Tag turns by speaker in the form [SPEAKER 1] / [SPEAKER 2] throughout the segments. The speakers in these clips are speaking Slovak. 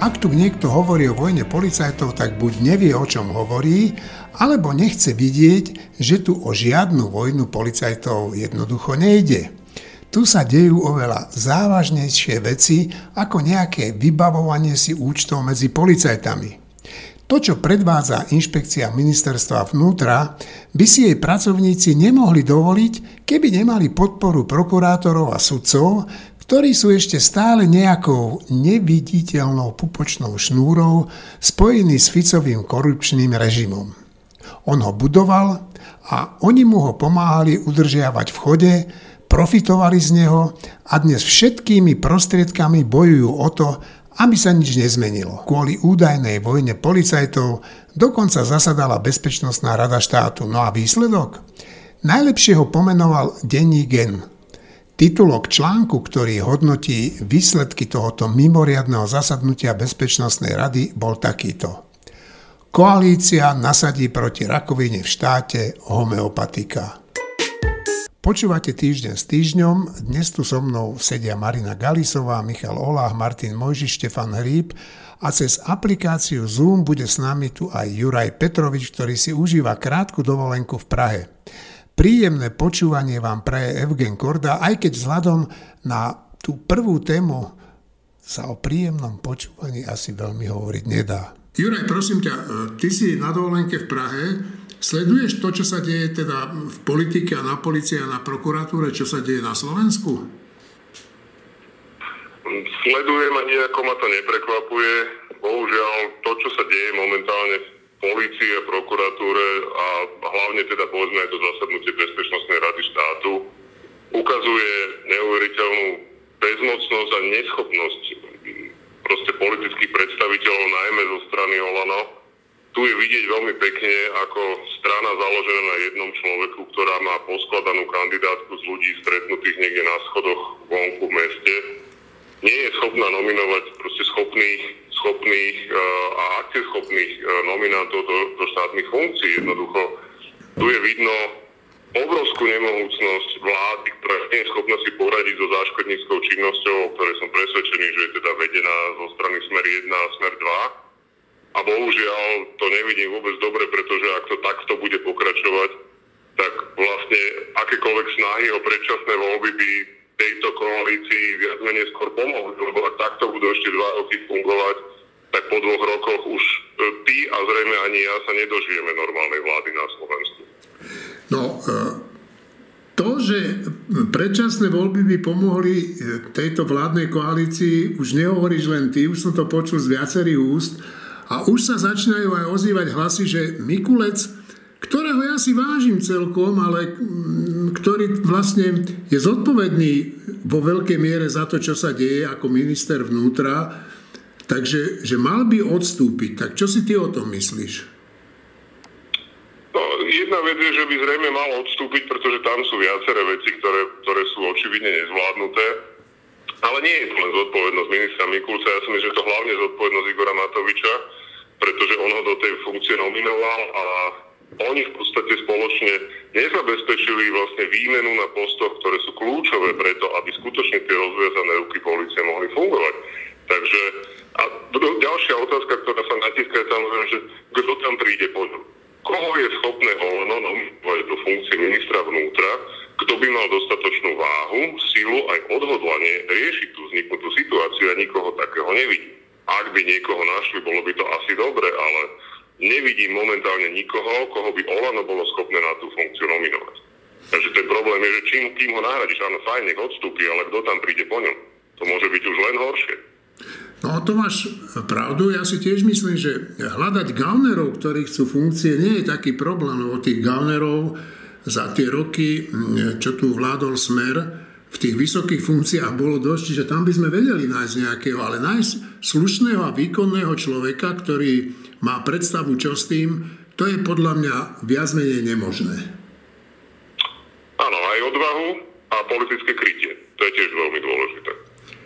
[SPEAKER 1] Ak tu niekto hovorí o vojne policajtov, tak buď nevie, o čom hovorí, alebo nechce vidieť, že tu o žiadnu vojnu policajtov jednoducho nejde. Tu sa dejú oveľa závažnejšie veci ako nejaké vybavovanie si účtov medzi policajtami. To, čo predvádza inšpekcia ministerstva vnútra, by si jej pracovníci nemohli dovoliť, keby nemali podporu prokurátorov a sudcov, ktorí sú ešte stále nejakou neviditeľnou pupočnou šnúrou spojení s Ficovým korupčným režimom. On ho budoval a oni mu ho pomáhali udržiavať v chode, profitovali z neho a dnes všetkými prostriedkami bojujú o to, aby sa nič nezmenilo. Kvôli údajnej vojne policajtov dokonca zasadala Bezpečnostná rada štátu. No a výsledok? Najlepšie ho pomenoval denní gen. Titulok článku, ktorý hodnotí výsledky tohoto mimoriadného zasadnutia Bezpečnostnej rady, bol takýto. Koalícia nasadí proti rakovine v štáte homeopatika. Počúvate týždeň s týždňom. Dnes tu so mnou sedia Marina Galisová, Michal Olách, Martin Mojži, Štefan Hríb a cez aplikáciu Zoom bude s nami tu aj Juraj Petrovič, ktorý si užíva krátku dovolenku v Prahe. Príjemné počúvanie vám praje Evgen Korda, aj keď vzhľadom na tú prvú tému sa o príjemnom počúvaní asi veľmi hovoriť nedá. Juraj, prosím ťa, ty si na dovolenke v Prahe, Sleduješ to, čo sa deje teda v politike a na policii a na prokuratúre, čo sa deje na Slovensku?
[SPEAKER 2] Sledujem a nejako ma to neprekvapuje. Bohužiaľ, to, čo sa deje momentálne v polícii a prokuratúre a hlavne teda povedzme aj to zasadnutie Bezpečnostnej rady štátu, ukazuje neuveriteľnú bezmocnosť a neschopnosť proste politických predstaviteľov, najmä zo strany Olano, tu je vidieť veľmi pekne, ako strana založená na jednom človeku, ktorá má poskladanú kandidátku z ľudí stretnutých niekde na schodoch vonku v meste, nie je schopná nominovať proste schopných, schopných uh, a akcieschopných uh, nominantov do, do štátnych funkcií. Jednoducho, tu je vidno obrovskú nemohúcnosť vlády, ktorá nie je schopná si poradiť so záškodníckou činnosťou, o ktorej som presvedčený, že je teda vedená zo strany Smer 1 a Smer 2 a bohužiaľ to nevidím vôbec dobre, pretože ak to takto bude pokračovať, tak vlastne akékoľvek snahy o predčasné voľby by tejto koalícii viac menej skôr pomohli, lebo ak takto budú ešte dva roky fungovať, tak po dvoch rokoch už e, ty a zrejme ani ja sa nedožijeme normálnej vlády na Slovensku.
[SPEAKER 1] No, e, to, že predčasné voľby by pomohli e, tejto vládnej koalícii, už nehovoríš len ty, už som to počul z viacerých úst, a už sa začínajú aj ozývať hlasy, že Mikulec, ktorého ja si vážim celkom, ale mm, ktorý vlastne je zodpovedný vo veľkej miere za to, čo sa deje ako minister vnútra, takže že mal by odstúpiť. Tak čo si ty o tom myslíš?
[SPEAKER 2] No, jedna vec je, že by zrejme mal odstúpiť, pretože tam sú viaceré veci, ktoré, ktoré sú očividne nezvládnuté. Ale nie je to len zodpovednosť ministra Mikulca, ja si myslím, že to hlavne zodpovednosť Igora Matoviča, pretože on ho do tej funkcie nominoval a oni v podstate spoločne nezabezpečili vlastne výmenu na postoch, ktoré sú kľúčové preto, aby skutočne tie rozviazané ruky policie mohli fungovať. Takže a ďalšia otázka, ktorá sa natíska, je samozrejme, že kto tam príde po ňom. Koho je schopné Oleno nominovať do funkcie ministra vnútra, kto by mal dostatočnú váhu, silu aj odhodlanie riešiť tú vzniknutú situáciu a nikoho takého nevidí. Ak by niekoho našli, bolo by to asi dobre, ale nevidím momentálne nikoho, koho by Olano bolo schopné na tú funkciu nominovať. Takže ten problém je, že čím, kým ho nahradíš, áno, fajn, nech odstúpi, ale kto tam príde po ňom? To môže byť už len horšie.
[SPEAKER 1] No to máš pravdu, ja si tiež myslím, že hľadať gaunerov, ktorí chcú funkcie, nie je taký problém, lebo tých gaunerov za tie roky, čo tu vládol smer, v tých vysokých funkciách bolo dosť, čiže tam by sme vedeli nájsť nejakého, ale nájsť slušného a výkonného človeka, ktorý má predstavu, čo s tým, to je podľa mňa viac menej nemožné.
[SPEAKER 2] Áno, aj odvahu a politické krytie. To je tiež veľmi dôležité.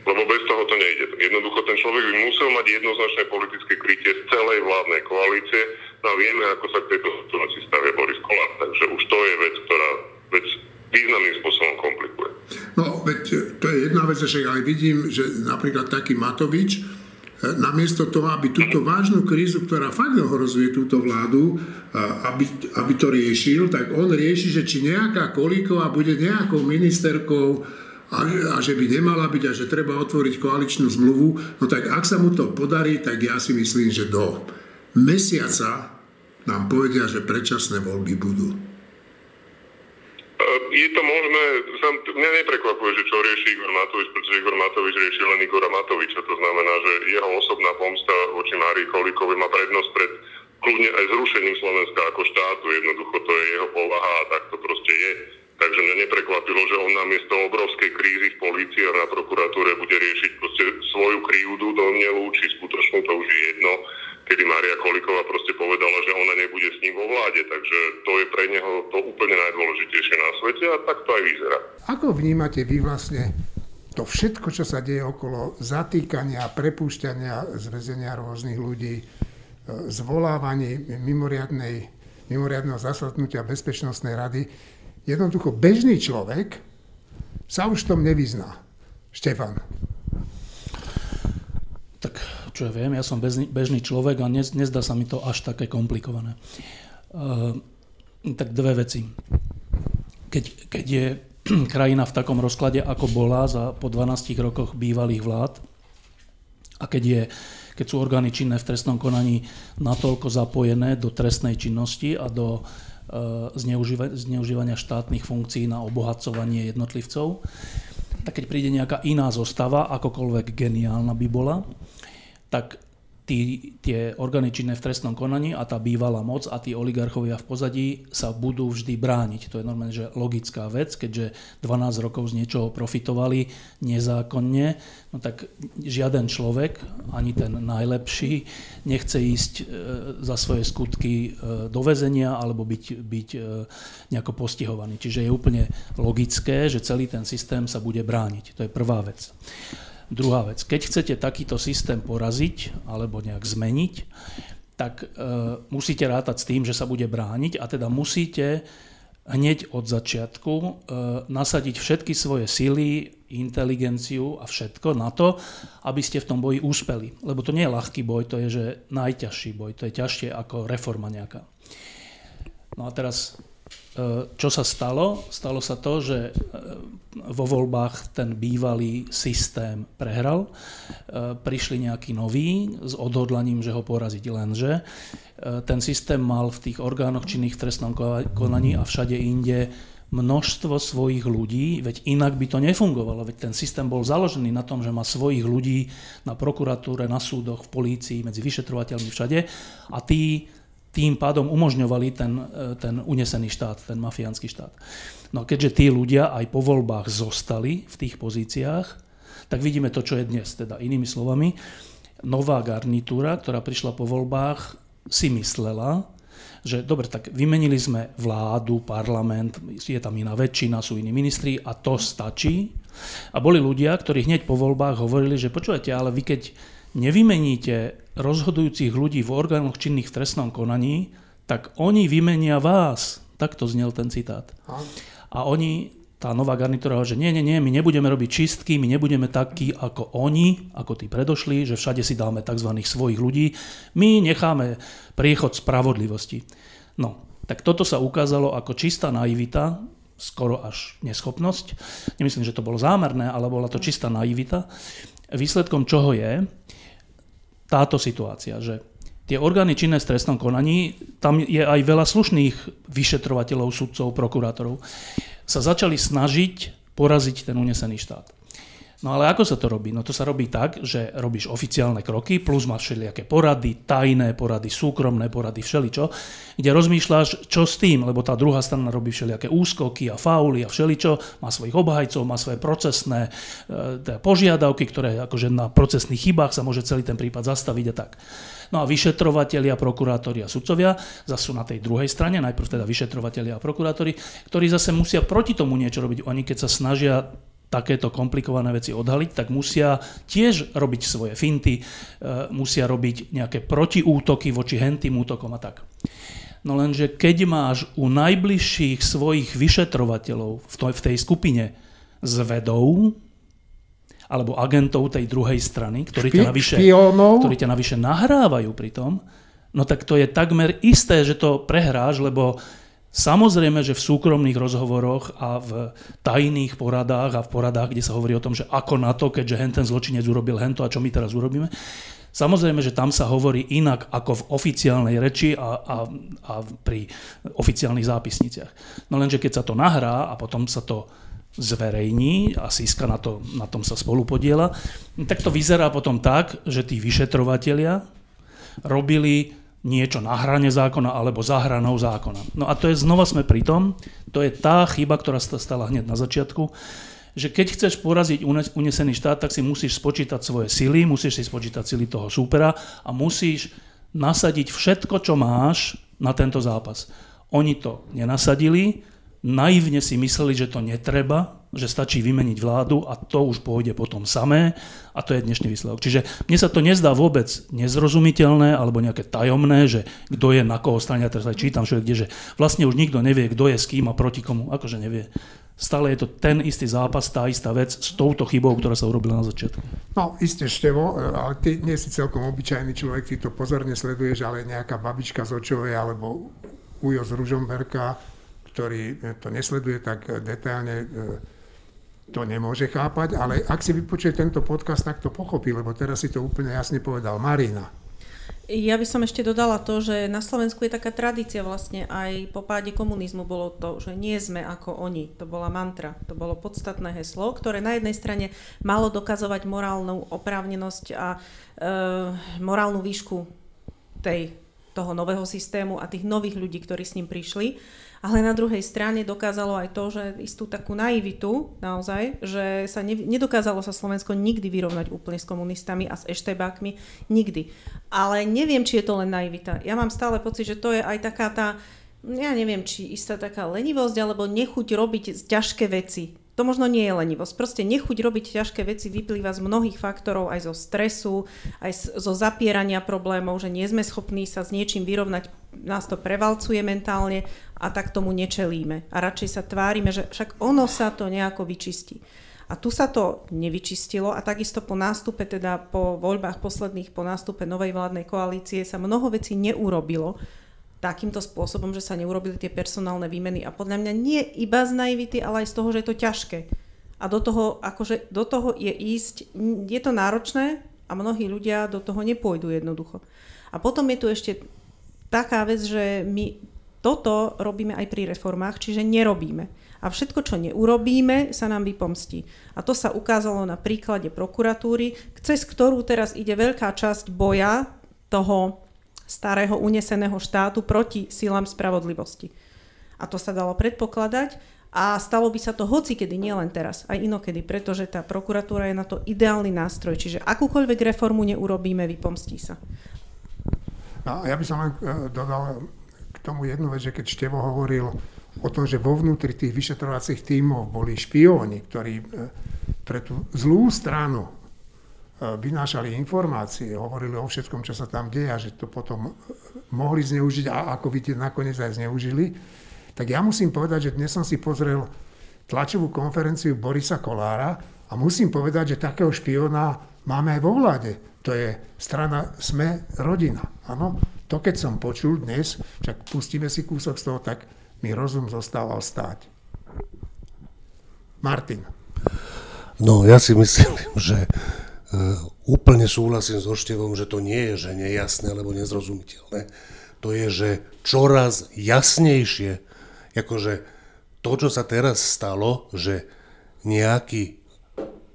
[SPEAKER 2] Lebo bez toho to nejde. Jednoducho ten človek by musel mať jednoznačné politické krytie z celej vládnej koalície. No a vieme, ako sa k tejto situácii stavia Boris Kolár. Takže už to je vec, ktorá vec významným spôsobom komplikuje.
[SPEAKER 1] No, veď to je jedna vec, že aj vidím, že napríklad taký Matovič, namiesto toho, aby túto vážnu krízu, ktorá fakt ohrozuje túto vládu, aby, aby to riešil, tak on rieši, že či nejaká Kolíková bude nejakou ministerkou a, a že by nemala byť a že treba otvoriť koaličnú zmluvu, no tak ak sa mu to podarí, tak ja si myslím, že do mesiaca nám povedia, že predčasné voľby budú. E,
[SPEAKER 2] je to možné, sám, mňa neprekvapuje, že čo rieši Igor Matovič, pretože Igor Matovič rieši len Igora Matoviča. To znamená, že jeho osobná pomsta voči Márii Kolíkovej má prednosť pred kľudne aj zrušením Slovenska ako štátu. Jednoducho to je jeho povaha a tak to proste je. Takže mňa neprekvapilo, že on namiesto obrovskej krízy v polícii a na prokuratúre bude riešiť proste svoju krivdu do mnelu, či skutočnú, to už je jedno, kedy Maria Koliková proste povedala, že ona nebude s ním vo vláde. Takže to je pre neho to úplne najdôležitejšie na svete a tak to aj vyzerá.
[SPEAKER 1] Ako vnímate vy vlastne to všetko, čo sa deje okolo zatýkania, prepúšťania z väzenia rôznych ľudí, e, zvolávanie mimoriadnej, mimoriadného zasadnutia Bezpečnostnej rady, Jednoducho bežný človek sa už v tom nevyzná. Štefan.
[SPEAKER 3] Tak čo ja viem, ja som bežný, človek a nez, nezdá sa mi to až také komplikované. Uh, tak dve veci. Keď, keď je krajina v takom rozklade, ako bola za, po 12 rokoch bývalých vlád a keď, je, keď sú orgány činné v trestnom konaní natoľko zapojené do trestnej činnosti a do Eh, zneužívania štátnych funkcií na obohacovanie jednotlivcov, tak keď príde nejaká iná zostava, akokoľvek geniálna by bola, tak tí, tie orgány činné v trestnom konaní a tá bývalá moc a tí oligarchovia v pozadí sa budú vždy brániť. To je normálne, že logická vec, keďže 12 rokov z niečoho profitovali nezákonne, no tak žiaden človek, ani ten najlepší, nechce ísť e, za svoje skutky e, do väzenia alebo byť, byť e, nejako postihovaný. Čiže je úplne logické, že celý ten systém sa bude brániť. To je prvá vec. Druhá vec, keď chcete takýto systém poraziť alebo nejak zmeniť, tak e, musíte rátať s tým, že sa bude brániť a teda musíte hneď od začiatku e, nasadiť všetky svoje sily, inteligenciu a všetko na to, aby ste v tom boji úspeli. Lebo to nie je ľahký boj, to je že najťažší boj, to je ťažšie ako reforma nejaká. No a teraz čo sa stalo? Stalo sa to, že e, vo voľbách ten bývalý systém prehral. E, prišli nejaký nový s odhodlaním, že ho poraziť lenže. Ten systém mal v tých orgánoch činných v trestnom konaní a všade inde množstvo svojich ľudí, veď inak by to nefungovalo. Veď ten systém bol založený na tom, že má svojich ľudí na prokuratúre, na súdoch, v polícii, medzi vyšetrovateľmi všade a tí tým pádom umožňovali ten, e, ten unesený štát, ten mafiánsky štát. No a keďže tí ľudia aj po voľbách zostali v tých pozíciách, tak vidíme to, čo je dnes. Teda inými slovami, nová garnitúra, ktorá prišla po voľbách, si myslela, že dobre, tak vymenili sme vládu, parlament, je tam iná väčšina, sú iní ministri a to stačí. A boli ľudia, ktorí hneď po voľbách hovorili, že počúvate, ale vy keď nevymeníte rozhodujúcich ľudí v orgánoch činných v trestnom konaní, tak oni vymenia vás. Takto znel ten citát. A oni, tá nová garnitúra, že nie, nie, nie, my nebudeme robiť čistky, my nebudeme takí ako oni, ako tí predošli, že všade si dáme tzv. svojich ľudí. My necháme priechod spravodlivosti. No, tak toto sa ukázalo ako čistá naivita, skoro až neschopnosť. Nemyslím, že to bolo zámerné, ale bola to čistá naivita. Výsledkom čoho je, táto situácia, že tie orgány činné v trestnom konaní, tam je aj veľa slušných vyšetrovateľov, sudcov, prokurátorov, sa začali snažiť poraziť ten unesený štát. No ale ako sa to robí? No to sa robí tak, že robíš oficiálne kroky, plus máš všelijaké porady, tajné porady, súkromné porady, všeličo, kde rozmýšľaš, čo s tým, lebo tá druhá strana robí všelijaké úskoky a fauly a všeličo, má svojich obhajcov, má svoje procesné e, teda požiadavky, ktoré akože na procesných chybách sa môže celý ten prípad zastaviť a tak. No a vyšetrovateľia, prokurátori a sudcovia zase sú na tej druhej strane, najprv teda vyšetrovateľia a prokurátori, ktorí zase musia proti tomu niečo robiť. Oni keď sa snažia takéto komplikované veci odhaliť, tak musia tiež robiť svoje finty, e, musia robiť nejaké protiútoky voči hentým útokom a tak. No lenže keď máš u najbližších svojich vyšetrovateľov v tej skupine zvedov alebo agentov tej druhej strany, ktorí ťa, navyše, ktorí ťa navyše nahrávajú pri tom, no tak to je takmer isté, že to prehráš, lebo Samozrejme, že v súkromných rozhovoroch a v tajných poradách a v poradách, kde sa hovorí o tom, že ako na to, keďže henten zločinec urobil hento a čo my teraz urobíme, Samozrejme, že tam sa hovorí inak ako v oficiálnej reči a, a, a pri oficiálnych zápisniciach. No lenže keď sa to nahrá a potom sa to zverejní a Siska na, to, na tom sa spolu podiela, tak to vyzerá potom tak, že tí vyšetrovatelia robili niečo na hrane zákona alebo za hranou zákona. No a to je, znova sme pri tom, to je tá chyba, ktorá sa stala hneď na začiatku, že keď chceš poraziť unesený štát, tak si musíš spočítať svoje sily, musíš si spočítať sily toho súpera a musíš nasadiť všetko, čo máš na tento zápas. Oni to nenasadili, naivne si mysleli, že to netreba, že stačí vymeniť vládu a to už pôjde potom samé a to je dnešný výsledok. Čiže mne sa to nezdá vôbec nezrozumiteľné alebo nejaké tajomné, že kto je na koho strane, ja teraz aj čítam všude, kde, že vlastne už nikto nevie, kto je s kým a proti komu, akože nevie. Stále je to ten istý zápas, tá istá vec s touto chybou, ktorá sa urobila na začiatku.
[SPEAKER 1] No, isté, Števo, ale ty nie si celkom obyčajný človek, ty to pozorne sleduješ, ale nejaká babička z Očovej alebo Ujo z Ružomberka, ktorý to nesleduje tak detailne, to nemôže chápať, ale ak si vypočuje tento podcast, tak to pochopí, lebo teraz si to úplne jasne povedal Marina.
[SPEAKER 4] Ja by som ešte dodala to, že na Slovensku je taká tradícia vlastne aj po páde komunizmu bolo to, že nie sme ako oni. To bola mantra, to bolo podstatné heslo, ktoré na jednej strane malo dokazovať morálnu oprávnenosť a e, morálnu výšku tej, toho nového systému a tých nových ľudí, ktorí s ním prišli ale na druhej strane dokázalo aj to, že istú takú naivitu naozaj, že sa ne, nedokázalo sa Slovensko nikdy vyrovnať úplne s komunistami a s eštebákmi, nikdy. Ale neviem, či je to len naivita. Ja mám stále pocit, že to je aj taká tá, ja neviem, či istá taká lenivosť alebo nechuť robiť ťažké veci to možno nie je lenivosť. Proste nechuť robiť ťažké veci vyplýva z mnohých faktorov, aj zo stresu, aj zo zapierania problémov, že nie sme schopní sa s niečím vyrovnať, nás to prevalcuje mentálne a tak tomu nečelíme. A radšej sa tvárime, že však ono sa to nejako vyčistí. A tu sa to nevyčistilo a takisto po nástupe, teda po voľbách posledných, po nástupe novej vládnej koalície sa mnoho vecí neurobilo, takýmto spôsobom, že sa neurobili tie personálne výmeny a podľa mňa nie iba z naivity, ale aj z toho, že je to ťažké. A do toho, akože, do toho je ísť, je to náročné a mnohí ľudia do toho nepôjdu jednoducho. A potom je tu ešte taká vec, že my toto robíme aj pri reformách, čiže nerobíme. A všetko, čo neurobíme, sa nám vypomstí. A to sa ukázalo na príklade prokuratúry, cez ktorú teraz ide veľká časť boja toho starého uneseného štátu proti silám spravodlivosti. A to sa dalo predpokladať a stalo by sa to hoci kedy, nielen teraz, aj inokedy, pretože tá prokuratúra je na to ideálny nástroj. Čiže akúkoľvek reformu neurobíme, vypomstí sa.
[SPEAKER 1] No, ja by som len e, dodal k tomu jednu vec, že keď Števo hovoril o tom, že vo vnútri tých vyšetrovacích tímov boli špióni, ktorí e, pre tú zlú stranu vynášali informácie, hovorili o všetkom, čo sa tam deje a že to potom mohli zneužiť a ako vidíte, nakoniec aj zneužili, tak ja musím povedať, že dnes som si pozrel tlačovú konferenciu Borisa Kolára a musím povedať, že takého špiona máme aj vo vláde. To je strana Sme rodina. Áno, to keď som počul dnes, čak pustíme si kúsok z toho, tak mi rozum zostával stáť. Martin.
[SPEAKER 5] No, ja si myslím, že E, úplne súhlasím so Števom, že to nie je že nejasné alebo nezrozumiteľné. To je, že čoraz jasnejšie, akože to, čo sa teraz stalo, že nejaký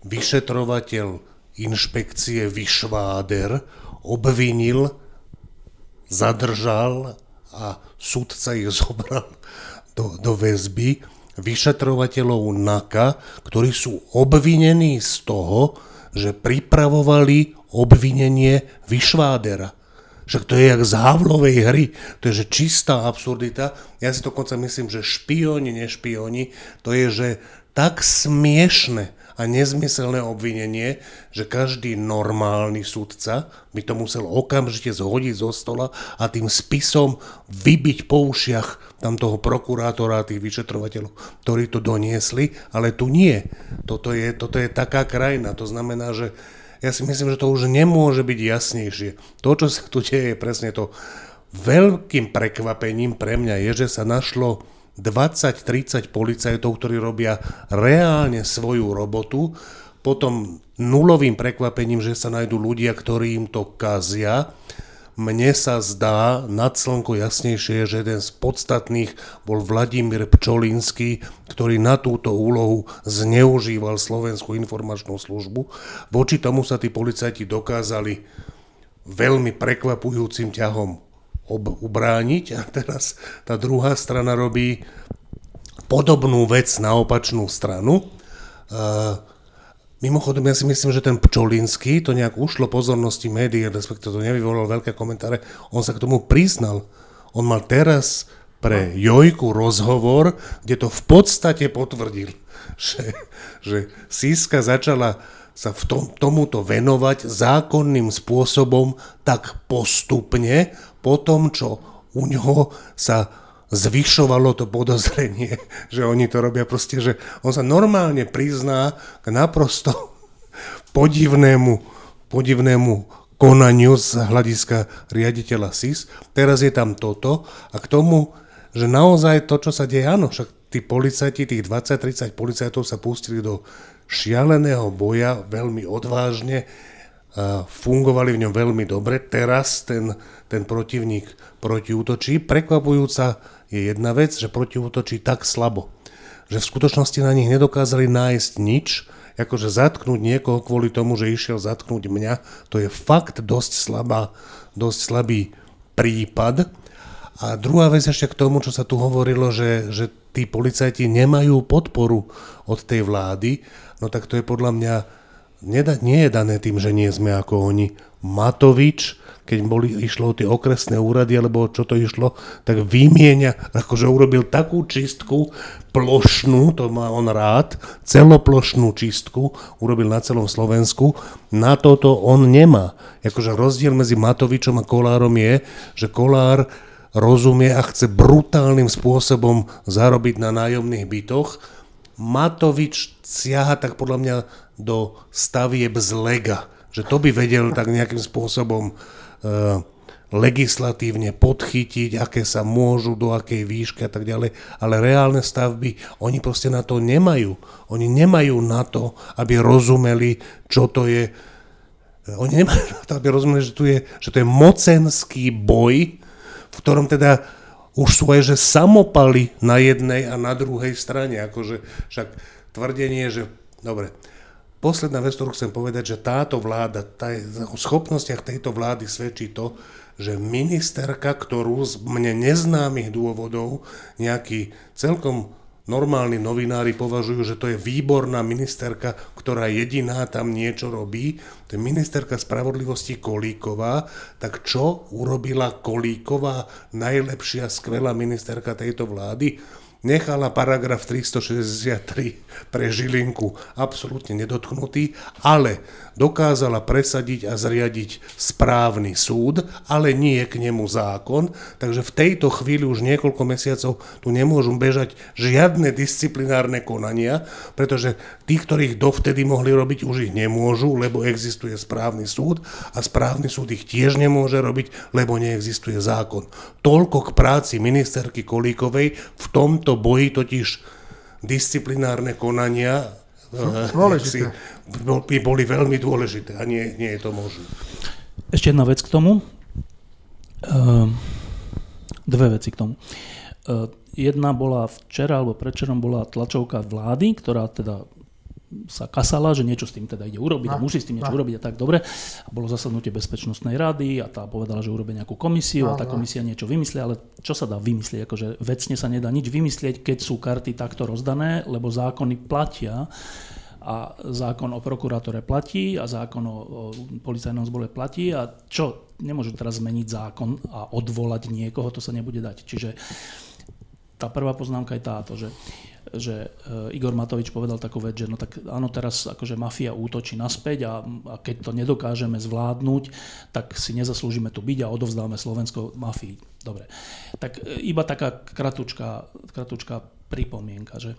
[SPEAKER 5] vyšetrovateľ inšpekcie Vyšváder obvinil, zadržal a sudca ich zobral do, do väzby vyšetrovateľov NAKA, ktorí sú obvinení z toho, že pripravovali obvinenie Vyšvádera. Však to je jak z Havlovej hry, to je že čistá absurdita. Ja si dokonca myslím, že špioni, nešpioni, to je, že tak smiešne a nezmyselné obvinenie, že každý normálny sudca by to musel okamžite zhodiť zo stola a tým spisom vybiť po ušiach tam toho prokurátora a tých vyšetrovateľov, ktorí to doniesli, ale tu nie. Toto je, toto je taká krajina, to znamená, že ja si myslím, že to už nemôže byť jasnejšie. To, čo sa tu deje, je presne to. Veľkým prekvapením pre mňa je, že sa našlo 20-30 policajtov, ktorí robia reálne svoju robotu, potom nulovým prekvapením, že sa nájdú ľudia, ktorí im to kazia. Mne sa zdá nad slnko jasnejšie, že jeden z podstatných bol Vladimír Pčolinský, ktorý na túto úlohu zneužíval Slovenskú informačnú službu. Voči tomu sa tí policajti dokázali veľmi prekvapujúcim ťahom ob- ubrániť a teraz tá druhá strana robí podobnú vec na opačnú stranu. Uh, mimochodom, ja si myslím, že ten Pčolinský, to nejak ušlo pozornosti médií, respektíve to nevyvolal veľké komentáre, on sa k tomu priznal. On mal teraz pre Jojku rozhovor, kde to v podstate potvrdil, že, že Siska začala sa v tom, tomuto venovať zákonným spôsobom tak postupne, po tom, čo u ňoho sa zvyšovalo to podozrenie, že oni to robia proste, že on sa normálne prizná k naprosto podivnému, podivnému konaniu z hľadiska riaditeľa SIS. Teraz je tam toto a k tomu, že naozaj to, čo sa deje, áno, však tí policajti, tých 20-30 policajtov sa pustili do šialeného boja veľmi odvážne, fungovali v ňom veľmi dobre. Teraz ten, ten protivník protiútočí. Prekvapujúca je jedna vec, že protiútočí tak slabo, že v skutočnosti na nich nedokázali nájsť nič, akože zatknúť niekoho kvôli tomu, že išiel zatknúť mňa, to je fakt dosť slabá, dosť slabý prípad. A druhá vec ešte k tomu, čo sa tu hovorilo, že, že tí policajti nemajú podporu od tej vlády, no tak to je podľa mňa, neda, nie je dané tým, že nie sme ako oni. Matovič, keď boli, išlo o tie okresné úrady, alebo čo to išlo, tak vymienia, akože urobil takú čistku plošnú, to má on rád, celoplošnú čistku, urobil na celom Slovensku, na toto on nemá. Akože rozdiel medzi Matovičom a Kolárom je, že Kolár rozumie a chce brutálnym spôsobom zarobiť na nájomných bytoch, Matovič siaha tak podľa mňa do stavieb z lega, že to by vedel tak nejakým spôsobom uh, legislatívne podchytiť, aké sa môžu, do akej výšky a tak ďalej, ale reálne stavby, oni proste na to nemajú. Oni nemajú na to, aby rozumeli, čo to je. Oni nemajú na to, aby rozumeli, že, tu je, že to je mocenský boj, v ktorom teda už sú aj že samopaly na jednej a na druhej strane. Akože však tvrdenie, že... Dobre, posledná vec, ktorú chcem povedať, že táto vláda, tá, o schopnostiach tejto vlády svedčí to, že ministerka, ktorú z mne neznámych dôvodov nejaký celkom normálni novinári považujú, že to je výborná ministerka, ktorá jediná tam niečo robí, to je ministerka spravodlivosti Kolíková, tak čo urobila Kolíková, najlepšia, skvelá ministerka tejto vlády? Nechala paragraf 363 pre Žilinku absolútne nedotknutý, ale dokázala presadiť a zriadiť správny súd, ale nie k nemu zákon, takže v tejto chvíli už niekoľko mesiacov tu nemôžu bežať žiadne disciplinárne konania, pretože tí, ktorých dovtedy mohli robiť, už ich nemôžu, lebo existuje správny súd a správny súd ich tiež nemôže robiť, lebo neexistuje zákon. Toľko k práci ministerky Kolíkovej v tomto tomto boji totiž disciplinárne konania
[SPEAKER 1] eh, dôležité.
[SPEAKER 5] by boli veľmi dôležité a nie, nie je to možné.
[SPEAKER 3] Ešte jedna vec k tomu. Uh, dve veci k tomu. Uh, jedna bola včera alebo predčerom bola tlačovka vlády, ktorá teda sa kasala, že niečo s tým teda ide urobiť no, a musí s tým niečo no. urobiť a tak dobre. A bolo zasadnutie bezpečnostnej rady a tá povedala, že urobí nejakú komisiu no, a tá no. komisia niečo vymyslí, ale čo sa dá vymyslieť? Akože vecne sa nedá nič vymyslieť, keď sú karty takto rozdané, lebo zákony platia a zákon o prokurátore platí a zákon o, o policajnom zbore platí a čo, nemôžu teraz zmeniť zákon a odvolať niekoho, to sa nebude dať. Čiže tá prvá poznámka je táto, že že e, Igor Matovič povedal takú vec, že no tak áno, teraz akože mafia útočí naspäť a, a keď to nedokážeme zvládnuť, tak si nezaslúžime tu byť a odovzdáme Slovensko mafii. Dobre. Tak e, iba taká kratučká, kratučká pripomienka, že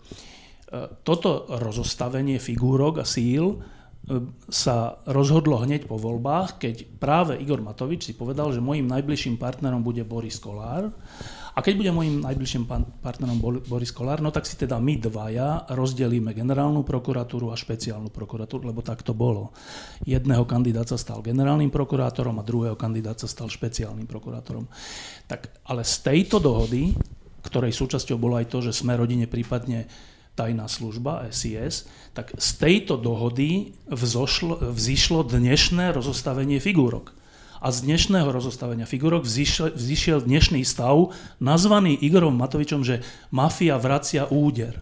[SPEAKER 3] toto rozostavenie figúrok a síl sa rozhodlo hneď po voľbách, keď práve Igor Matovič si povedal, že môjim najbližším partnerom bude Boris Kolár. A keď bude môjim najbližším partnerom Boris Kolár, no tak si teda my dvaja rozdelíme generálnu prokuratúru a špeciálnu prokuratúru, lebo tak to bolo. Jedného kandidáta stal generálnym prokurátorom a druhého kandidáta stal špeciálnym prokurátorom. Tak, ale z tejto dohody, ktorej súčasťou bolo aj to, že sme rodine prípadne tajná služba SIS, tak z tejto dohody vzošlo, vzýšlo dnešné rozostavenie figúrok. A z dnešného rozostavenia figúrok vzýšiel, vzýšiel dnešný stav, nazvaný Igorom Matovičom, že mafia vracia úder.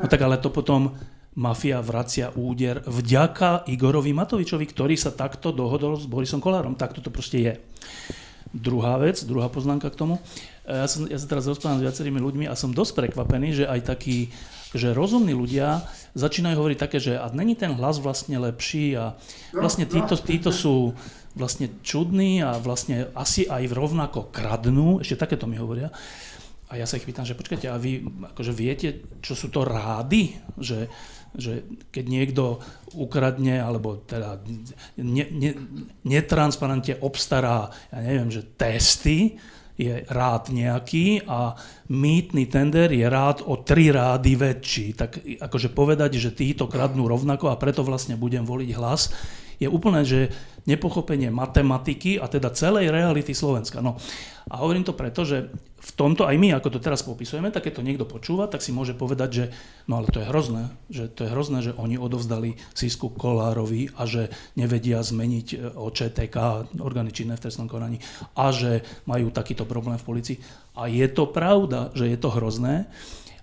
[SPEAKER 3] No tak ale to potom mafia vracia úder vďaka Igorovi Matovičovi, ktorý sa takto dohodol s Borisom Kolárom. Takto to proste je. Druhá vec, druhá poznámka k tomu. Ja, som, ja sa teraz rozprávam s viacerými ľuďmi a som dosť prekvapený, že aj takí že rozumní ľudia začínajú hovoriť také, že a není ten hlas vlastne lepší a vlastne títo, títo sú vlastne čudní a vlastne asi aj rovnako kradnú, ešte takéto mi hovoria. A ja sa ich pýtam, že počkajte, a vy akože viete, čo sú to rády? Že, že keď niekto ukradne, alebo teda ne, ne, netransparentne obstará, ja neviem, že testy, je rád nejaký a mýtny tender je rád o tri rády väčší. Tak akože povedať, že títo kradnú rovnako a preto vlastne budem voliť hlas, je úplne, že nepochopenie matematiky a teda celej reality Slovenska. No a hovorím to preto, že v tomto aj my, ako to teraz popisujeme, tak keď to niekto počúva, tak si môže povedať, že no ale to je hrozné, že to je hrozné, že oni odovzdali Sisku Kolárovi a že nevedia zmeniť e, OČTK, orgány činné v trestnom konaní a že majú takýto problém v policii. A je to pravda, že je to hrozné,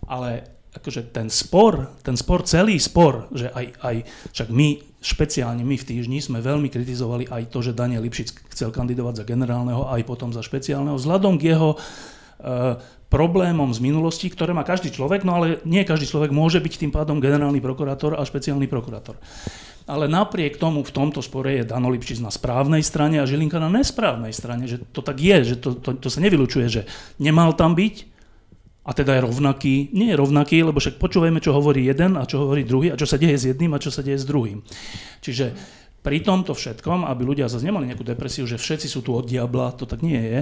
[SPEAKER 3] ale akože ten spor, ten spor, celý spor, že aj, aj však my, špeciálne my v týždni sme veľmi kritizovali aj to, že Daniel Lipšic chcel kandidovať za generálneho, aj potom za špeciálneho, vzhľadom k jeho uh, problémom z minulosti, ktoré má každý človek, no ale nie každý človek môže byť tým pádom generálny prokurátor a špeciálny prokurátor. Ale napriek tomu v tomto spore je Dano Lipšic na správnej strane a Žilinka na nesprávnej strane, že to tak je, že to, to, to sa nevylučuje, že nemal tam byť, a teda je rovnaký, nie je rovnaký, lebo však počúvajme, čo hovorí jeden a čo hovorí druhý a čo sa deje s jedným a čo sa deje s druhým. Čiže pri tomto všetkom, aby ľudia zase nemali nejakú depresiu, že všetci sú tu od diabla, to tak nie je,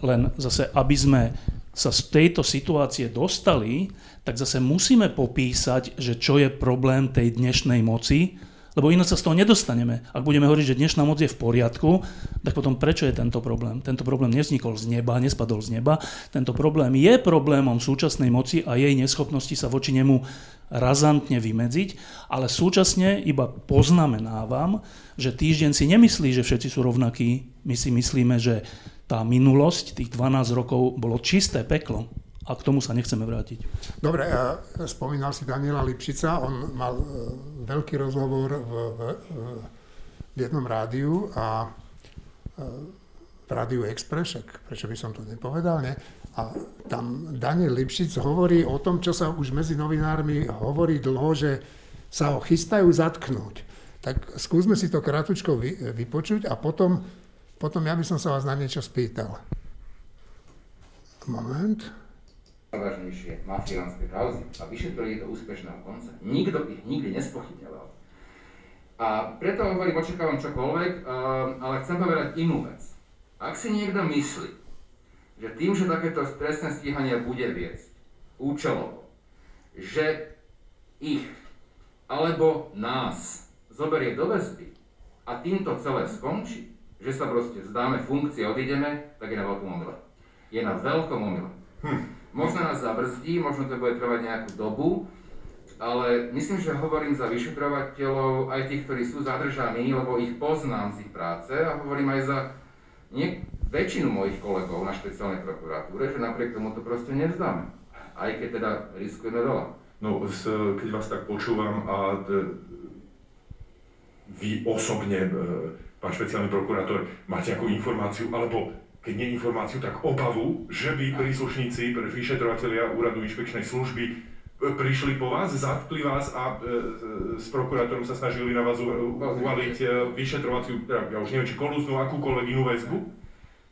[SPEAKER 3] len zase, aby sme sa z tejto situácie dostali, tak zase musíme popísať, že čo je problém tej dnešnej moci, lebo ináč sa z toho nedostaneme. Ak budeme hovoriť, že dnešná moc je v poriadku, tak potom prečo je tento problém? Tento problém nevznikol z neba, nespadol z neba. Tento problém je problémom súčasnej moci a jej neschopnosti sa voči nemu razantne vymedziť, ale súčasne iba poznamenávam, že týždeň si nemyslí, že všetci sú rovnakí. My si myslíme, že tá minulosť, tých 12 rokov, bolo čisté peklo a k tomu sa nechceme vrátiť.
[SPEAKER 1] Dobre, spomínal si Daniela Lipšica, on mal e, veľký rozhovor v, v, v jednom rádiu a e, v Rádiu Express, prečo by som to nepovedal, ne? A tam Daniel Lipšic hovorí o tom, čo sa už medzi novinármi hovorí dlho, že sa ho chystajú zatknúť. Tak skúsme si to krátko vypočuť a potom, potom ja by som sa vás na niečo spýtal. Moment
[SPEAKER 6] najvážnejšie mafiánske kauzy a vyšetrili do úspešného konca. Nikto ich nikdy nespochybňoval. A preto hovorím, očakávam čokoľvek, ale chcem povedať inú vec. Ak si niekto myslí, že tým, že takéto trestné stíhania bude viesť účelovo, že ich alebo nás zoberie do väzby a týmto celé skončí, že sa proste zdáme funkcie, odídeme, tak je na veľkom omyle. Je na veľkom omyle. Hm. Možno nás zabrzdí, možno to bude trvať nejakú dobu, ale myslím, že hovorím za vyšetrovateľov, aj tých, ktorí sú zadržaní, lebo ich poznám z ich práce a hovorím aj za nie, väčšinu mojich kolegov na špeciálnej prokuratúre, že napriek tomu to proste nevzdáme. Aj keď teda riskujeme veľa.
[SPEAKER 7] No, keď vás tak počúvam a vy osobne, e, pán špeciálny prokurátor, máte nejakú informáciu, alebo keď nie informáciu, tak obavu, že by príslušníci, vyšetrovateľia úradu inšpekčnej služby prišli po vás, zatkli vás a e, s prokurátorom sa snažili na vás uvaliť e, vyšetrovaciu, ja už neviem, či kolúznú, akúkoľvek inú väzbu?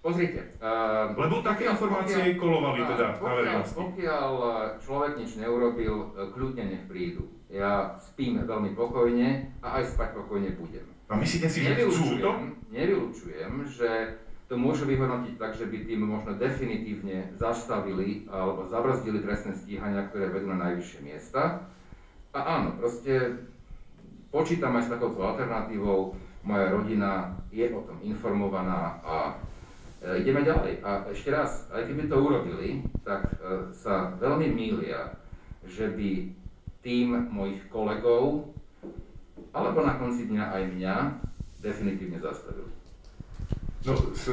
[SPEAKER 6] Pozrite. Uh,
[SPEAKER 7] Lebo také informácie pokiaľ, kolovali teda na verejnosti.
[SPEAKER 6] Pokiaľ človek nič neurobil, kľudne nech prídu. Ja spím veľmi pokojne a aj spať pokojne budem.
[SPEAKER 7] A myslíte si, že chcú to?
[SPEAKER 6] Nevylučujem, že to môžu vyhodnotiť tak, že by tým možno definitívne zastavili alebo zabrzdili trestné stíhania, ktoré vedú na najvyššie miesta. A áno, proste počítam aj s takouto alternatívou, moja rodina je o tom informovaná a e, ideme ďalej. A ešte raz, aj keby to urobili, tak e, sa veľmi mýlia, že by tým mojich kolegov, alebo na konci dňa aj mňa, definitívne zastavili.
[SPEAKER 7] No, s,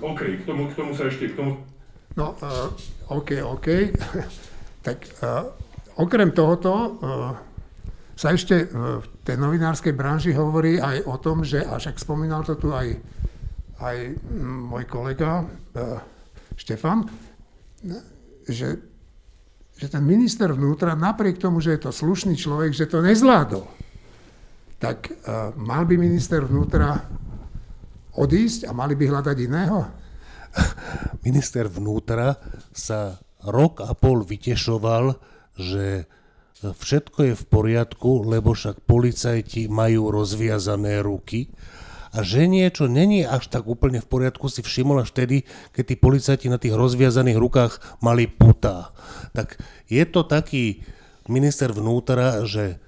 [SPEAKER 7] OK, k tomu, k tomu sa ešte, k tomu...
[SPEAKER 1] No, uh, OK, OK. tak uh, okrem tohoto uh, sa ešte v tej novinárskej branži hovorí aj o tom, že, a však spomínal to tu aj, aj môj kolega uh, Štefan, že, že ten minister vnútra, napriek tomu, že je to slušný človek, že to nezvládol, tak uh, mal by minister vnútra odísť a mali by hľadať iného?
[SPEAKER 5] Minister vnútra sa rok a pol vytešoval, že všetko je v poriadku, lebo však policajti majú rozviazané ruky a že niečo není až tak úplne v poriadku si všimol až vtedy, keď tí policajti na tých rozviazaných rukách mali putá. Tak je to taký minister vnútra, že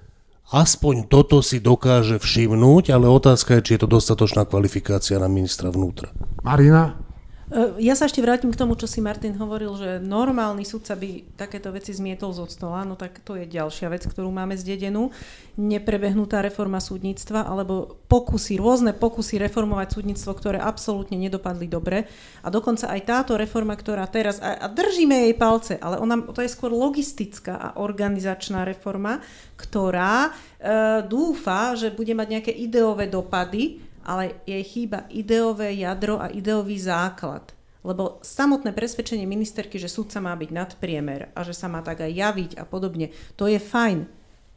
[SPEAKER 5] aspoň toto si dokáže všimnúť, ale otázka je, či je to dostatočná kvalifikácia na ministra vnútra.
[SPEAKER 1] Marina?
[SPEAKER 4] E, ja sa ešte vrátim k tomu, čo si Martin hovoril, že normálny sudca by takéto veci zmietol zo stola, no tak to je ďalšia vec, ktorú máme zdedenú. Neprebehnutá reforma súdnictva, alebo pokusy, rôzne pokusy reformovať súdnictvo, ktoré absolútne nedopadli dobre. A dokonca aj táto reforma, ktorá teraz, a držíme jej palce, ale ona, to je skôr logistická a organizačná reforma, ktorá e, dúfa, že bude mať nejaké ideové dopady, ale jej chýba ideové jadro a ideový základ. Lebo samotné presvedčenie ministerky, že súdca má byť nadpriemer a že sa má tak aj javiť a podobne, to je fajn.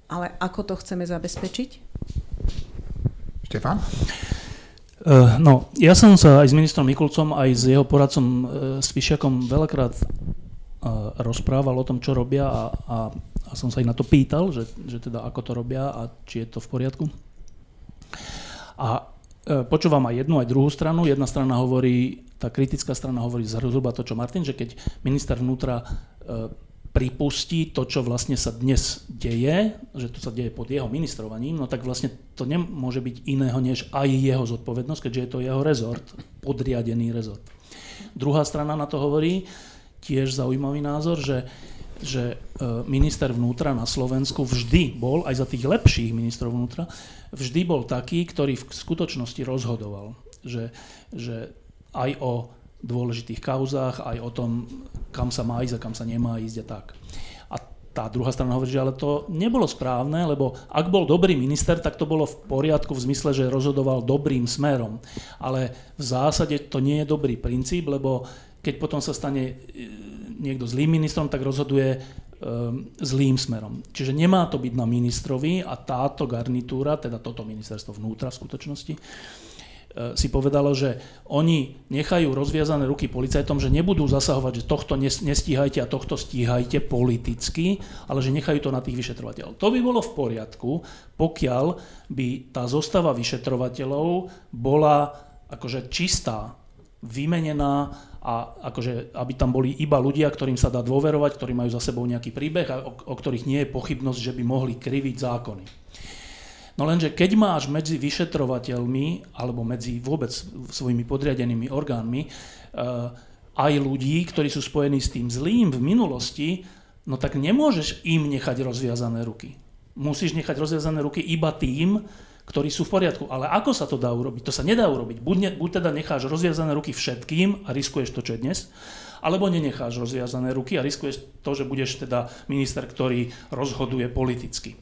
[SPEAKER 4] Ale ako to chceme zabezpečiť?
[SPEAKER 1] Štefan?
[SPEAKER 3] Uh, no, ja som sa aj s ministrom Mikulcom, aj s jeho poradcom uh, Spišiakom veľakrát uh, rozprával o tom, čo robia a, a, a som sa ich na to pýtal, že, že teda ako to robia a či je to v poriadku. A E, počúvam aj jednu, aj druhú stranu. Jedna strana hovorí, tá kritická strana hovorí zhruba to, čo Martin, že keď minister vnútra e, pripustí to, čo vlastne sa dnes deje, že to sa deje pod jeho ministrovaním, no tak vlastne to nemôže byť iného než aj jeho zodpovednosť, keďže je to jeho rezort, podriadený rezort. Druhá strana na to hovorí, tiež zaujímavý názor, že že e, minister vnútra na Slovensku vždy bol, aj za tých lepších ministrov vnútra, vždy bol taký, ktorý v skutočnosti rozhodoval. Že, že aj o dôležitých kauzách, aj o tom, kam sa má ísť a kam sa nemá ísť a tak. A tá druhá strana hovorí, že ale to nebolo správne, lebo ak bol dobrý minister, tak to bolo v poriadku v zmysle, že rozhodoval dobrým smerom. Ale v zásade to nie je dobrý princíp, lebo keď potom sa stane niekto zlým ministrom, tak rozhoduje zlým smerom. Čiže nemá to byť na ministrovi a táto garnitúra, teda toto ministerstvo vnútra v skutočnosti, uh, si povedalo, že oni nechajú rozviazané ruky policajtom, že nebudú zasahovať, že tohto nestíhajte a tohto stíhajte politicky, ale že nechajú to na tých vyšetrovateľov. To by bolo v poriadku, pokiaľ by tá zostava vyšetrovateľov bola akože čistá, vymenená a akože, aby tam boli iba ľudia, ktorým sa dá dôverovať, ktorí majú za sebou nejaký príbeh a o, o ktorých nie je pochybnosť, že by mohli kriviť zákony. No lenže keď máš medzi vyšetrovateľmi alebo medzi vôbec svojimi podriadenými orgánmi uh, aj ľudí, ktorí sú spojení s tým zlým v minulosti, no tak nemôžeš im nechať rozviazané ruky. Musíš nechať rozviazané ruky iba tým, ktorí sú v poriadku. Ale ako sa to dá urobiť? To sa nedá urobiť. Buď, ne, buď teda necháš rozviazané ruky všetkým a riskuješ to, čo je dnes, alebo nenecháš rozviazané ruky a riskuješ to, že budeš teda minister, ktorý rozhoduje politicky.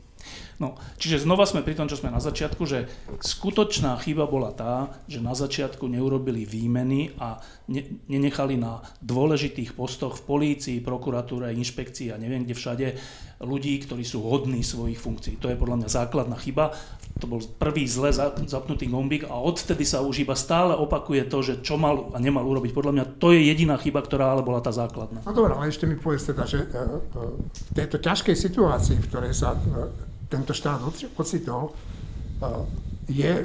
[SPEAKER 3] No, čiže znova sme pri tom, čo sme na začiatku, že skutočná chyba bola tá, že na začiatku neurobili výmeny a ne, nenechali na dôležitých postoch v polícii, prokuratúre, inšpekcii a neviem kde všade ľudí, ktorí sú hodní svojich funkcií. To je podľa mňa základná chyba. To bol prvý zle zapnutý gombík a odtedy sa už iba stále opakuje to, že čo mal a nemal urobiť. Podľa mňa to je jediná chyba, ktorá ale bola tá základná.
[SPEAKER 1] No dobré, ale ešte mi povedz teda, že e, e, v tejto ťažkej situácii, v ktorej sa e, tento štát ocitol, je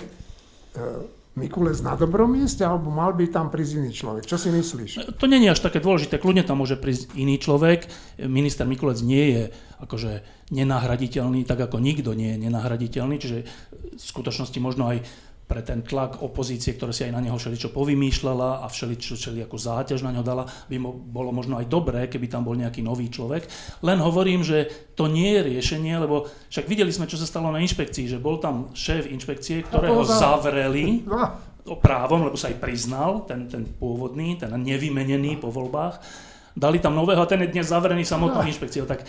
[SPEAKER 1] Mikulec na dobrom mieste, alebo mal by tam prísť iný človek? Čo si myslíš?
[SPEAKER 3] To nie je až také dôležité. Kľudne tam môže prísť iný človek. Minister Mikulec nie je akože nenahraditeľný, tak ako nikto nie je nenahraditeľný. Čiže v skutočnosti možno aj pre ten tlak opozície, ktoré si aj na neho všeličo povymýšľala a všeličo, ako záťaž na ňo dala, by mo, bolo možno aj dobré, keby tam bol nejaký nový človek. Len hovorím, že to nie je riešenie, lebo však videli sme, čo sa stalo na inšpekcii, že bol tam šéf inšpekcie, ktorého zavreli no. právom, lebo sa aj priznal, ten, ten pôvodný, ten nevymenený po voľbách. Dali tam nového a ten je dnes zavrený samotnou no. inšpekciou. Tak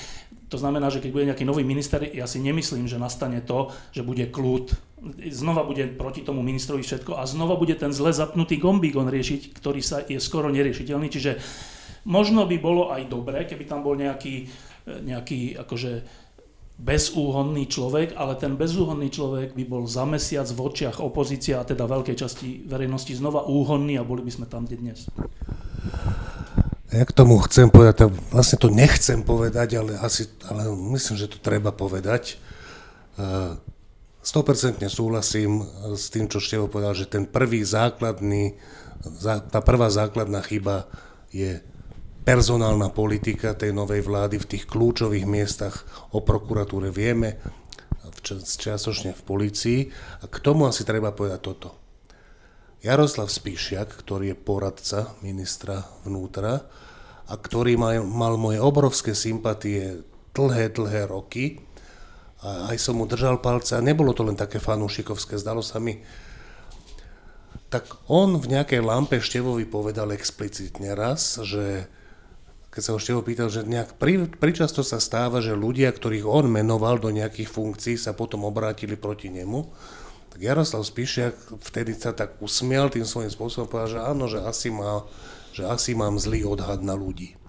[SPEAKER 3] to znamená, že keď bude nejaký nový minister, ja si nemyslím, že nastane to, že bude kľud znova bude proti tomu ministrovi všetko a znova bude ten zle zapnutý gombík on riešiť, ktorý sa je skoro neriešiteľný. Čiže možno by bolo aj dobré, keby tam bol nejaký, nejaký akože bezúhonný človek, ale ten bezúhonný človek by bol za mesiac v očiach opozícia a teda veľkej časti verejnosti znova úhonný a boli by sme tam, dnes.
[SPEAKER 5] Ja k tomu chcem povedať, vlastne to nechcem povedať, ale, asi, ale myslím, že to treba povedať. Uh, 100% súhlasím s tým, čo Števo povedal, že ten prvý základný, tá prvá základná chyba je personálna politika tej novej vlády v tých kľúčových miestach o prokuratúre vieme, čiastočne v policii. A k tomu asi treba povedať toto. Jaroslav Spíšiak, ktorý je poradca ministra vnútra a ktorý mal, mal moje obrovské sympatie dlhé, dlhé roky, a aj som mu držal palce a nebolo to len také fanúšikovské, zdalo sa mi. Tak on v nejakej lampe Števovi povedal explicitne raz, že keď sa ho Števo pýtal, že nejak pri, pričasto sa stáva, že ľudia, ktorých on menoval do nejakých funkcií, sa potom obrátili proti nemu. Tak Jaroslav Spíšiak vtedy sa tak usmial tým svojím spôsobom, povedal, že áno, že asi, má, že asi mám zlý odhad na ľudí.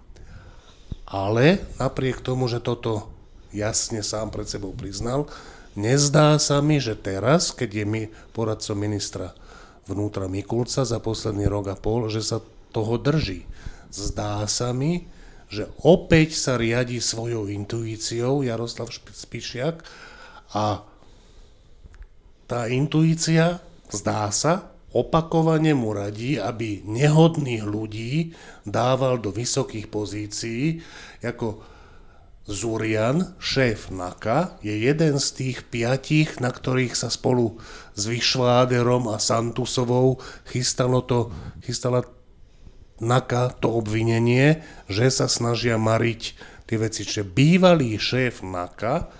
[SPEAKER 5] Ale napriek tomu, že toto jasne sám pred sebou priznal. Nezdá sa mi, že teraz, keď je mi poradcom ministra vnútra Mikulca za posledný rok a pol, že sa toho drží. Zdá sa mi, že opäť sa riadi svojou intuíciou Jaroslav Spišiak a tá intuícia, zdá sa, opakovane mu radí, aby nehodných ľudí dával do vysokých pozícií, ako Zurian, šéf NAKA, je jeden z tých piatich, na ktorých sa spolu s Vyšváderom a Santusovou chystalo to, chystala NAKA to obvinenie, že sa snažia mariť tie veci. Čiže bývalý šéf NAKA,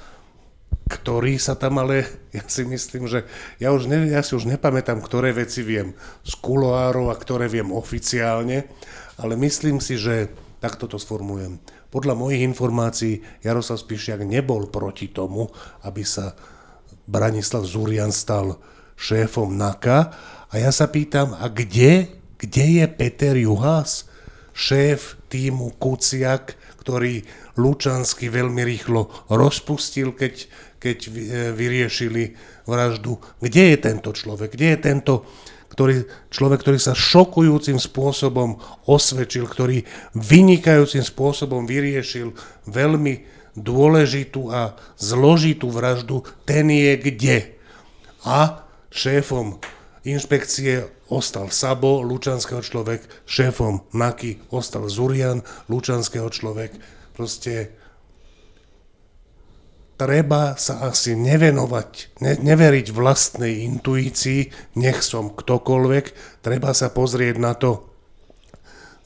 [SPEAKER 5] ktorý sa tam ale, ja si myslím, že ja, už ne, ja si už nepamätám, ktoré veci viem z kuloárov a ktoré viem oficiálne, ale myslím si, že takto to sformujem podľa mojich informácií Jaroslav Spišiak nebol proti tomu, aby sa Branislav Zurian stal šéfom NAKA. A ja sa pýtam, a kde, kde je Peter Juhás, šéf týmu Kuciak, ktorý Lučansky veľmi rýchlo rozpustil, keď, keď vyriešili vraždu. Kde je tento človek? Kde je tento ktorý, človek, ktorý sa šokujúcim spôsobom osvedčil, ktorý vynikajúcim spôsobom vyriešil veľmi dôležitú a zložitú vraždu, ten je kde. A šéfom inšpekcie ostal Sabo, Lučanského človek, šéfom NAKY ostal Zurian, Lučanského človek. Proste treba sa asi nevenovať, ne, neveriť vlastnej intuícii, nech som ktokoľvek, treba sa pozrieť na to,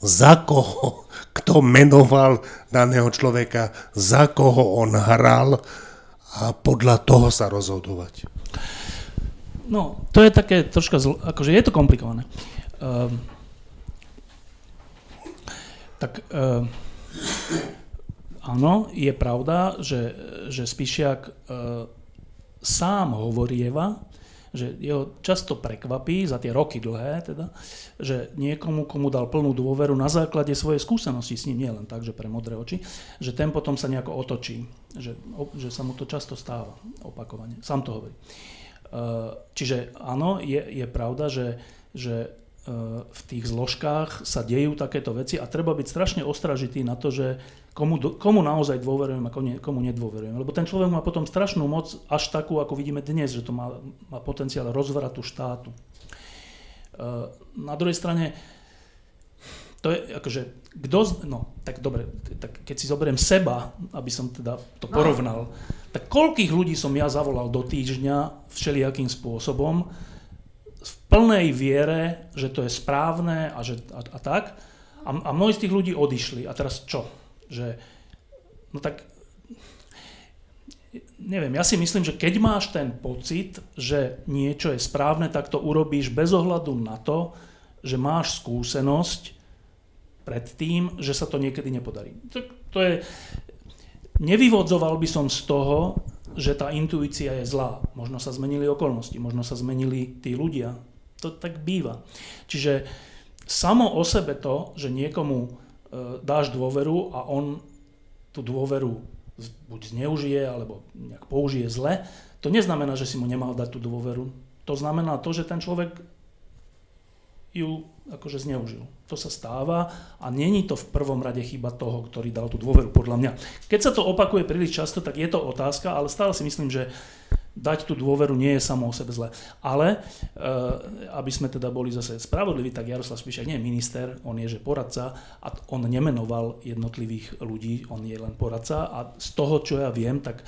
[SPEAKER 5] za koho, kto menoval daného človeka, za koho on hral a podľa toho sa rozhodovať.
[SPEAKER 3] No, to je také troška, zl- akože je to komplikované. Um, tak um, áno, je pravda, že, že Spišiak e, sám hovorieva, že jeho často prekvapí za tie roky dlhé, teda, že niekomu, komu dal plnú dôveru na základe svojej skúsenosti s ním, nie len tak, že pre modré oči, že ten potom sa nejako otočí, že, že sa mu to často stáva opakovane. Sám to hovorí. E, čiže áno, je, je pravda, že, že v tých zložkách sa dejú takéto veci a treba byť strašne ostražitý na to, že komu, komu naozaj dôverujem a komu nedôverujem. Lebo ten človek má potom strašnú moc, až takú, ako vidíme dnes, že to má, má potenciál rozvratu štátu. E, na druhej strane, to je akože, kto, no, tak dobre, tak keď si zoberiem seba, aby som teda to no. porovnal, no. tak koľkých ľudí som ja zavolal do týždňa všelijakým spôsobom, v plnej viere, že to je správne a, že, a, a tak. A, a mnohí z tých ľudí odišli. A teraz čo? Že, no tak, neviem, ja si myslím, že keď máš ten pocit, že niečo je správne, tak to urobíš bez ohľadu na to, že máš skúsenosť pred tým, že sa to niekedy nepodarí. To, to je, nevyvodzoval by som z toho, že tá intuícia je zlá. Možno sa zmenili okolnosti, možno sa zmenili tí ľudia. To tak býva. Čiže samo o sebe to, že niekomu dáš dôveru a on tú dôveru buď zneužije, alebo nejak použije zle, to neznamená, že si mu nemal dať tú dôveru. To znamená to, že ten človek ju akože zneužil. To sa stáva a není to v prvom rade chyba toho, ktorý dal tú dôveru, podľa mňa. Keď sa to opakuje príliš často, tak je to otázka, ale stále si myslím, že dať tú dôveru nie je samo o sebe zle. Ale, e, aby sme teda boli zase spravodliví, tak Jaroslav Spišak nie je minister, on je že poradca a on nemenoval jednotlivých ľudí, on je len poradca a z toho, čo ja viem, tak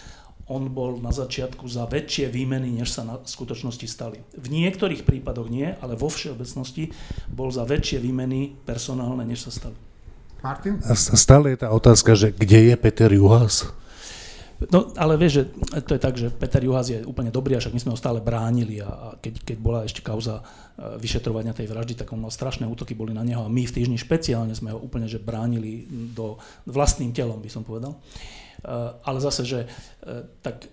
[SPEAKER 3] on bol na začiatku za väčšie výmeny, než sa na skutočnosti stali. V niektorých prípadoch nie, ale vo všeobecnosti bol za väčšie výmeny personálne, než sa stali.
[SPEAKER 1] Martin?
[SPEAKER 5] A stále je tá otázka, že kde je Peter Juhas?
[SPEAKER 3] No, ale vieš, že to je tak, že Peter Juhas je úplne dobrý, a však my sme ho stále bránili a, keď, keď bola ešte kauza e, vyšetrovania tej vraždy, tak on mal strašné útoky boli na neho a my v týždni špeciálne sme ho úplne že bránili do vlastným telom, by som povedal. Uh, ale zase, že uh, tak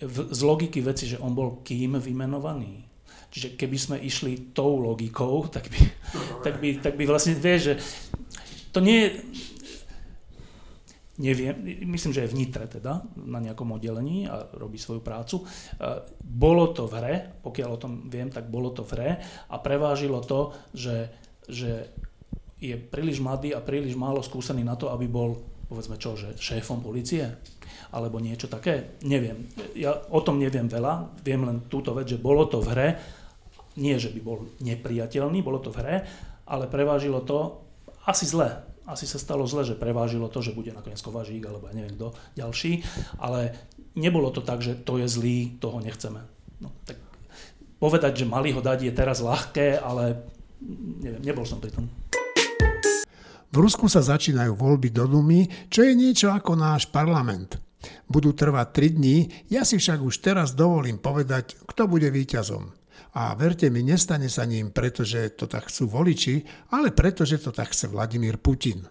[SPEAKER 3] z logiky veci, že on bol kým vymenovaný. Čiže keby sme išli tou logikou, tak by, tak by, tak by vlastne, vieš, že to nie je, neviem, myslím, že je v Nitre teda, na nejakom oddelení a robí svoju prácu. Bolo to v hre, pokiaľ o tom viem, tak bolo to v hre a prevážilo to, že, že je príliš mladý a príliš málo skúsený na to, aby bol, povedzme čo, že šéfom policie alebo niečo také. Neviem. Ja o tom neviem veľa, viem len túto vec, že bolo to v hre, nie, že by bol nepriateľný, bolo to v hre, ale prevážilo to asi zle, asi sa stalo zle, že prevážilo to, že bude nakoniec Kovažík alebo ja neviem kto ďalší, ale nebolo to tak, že to je zlý, toho nechceme. No, tak povedať, že mali ho dať je teraz ľahké, ale neviem, nebol som pri tom.
[SPEAKER 1] V Rusku sa začínajú voľby do Dumy, čo je niečo ako náš parlament. Budú trvať 3 dní, ja si však už teraz dovolím povedať, kto bude víťazom. A verte mi, nestane sa ním, pretože to tak chcú voliči, ale pretože to tak chce Vladimír Putin.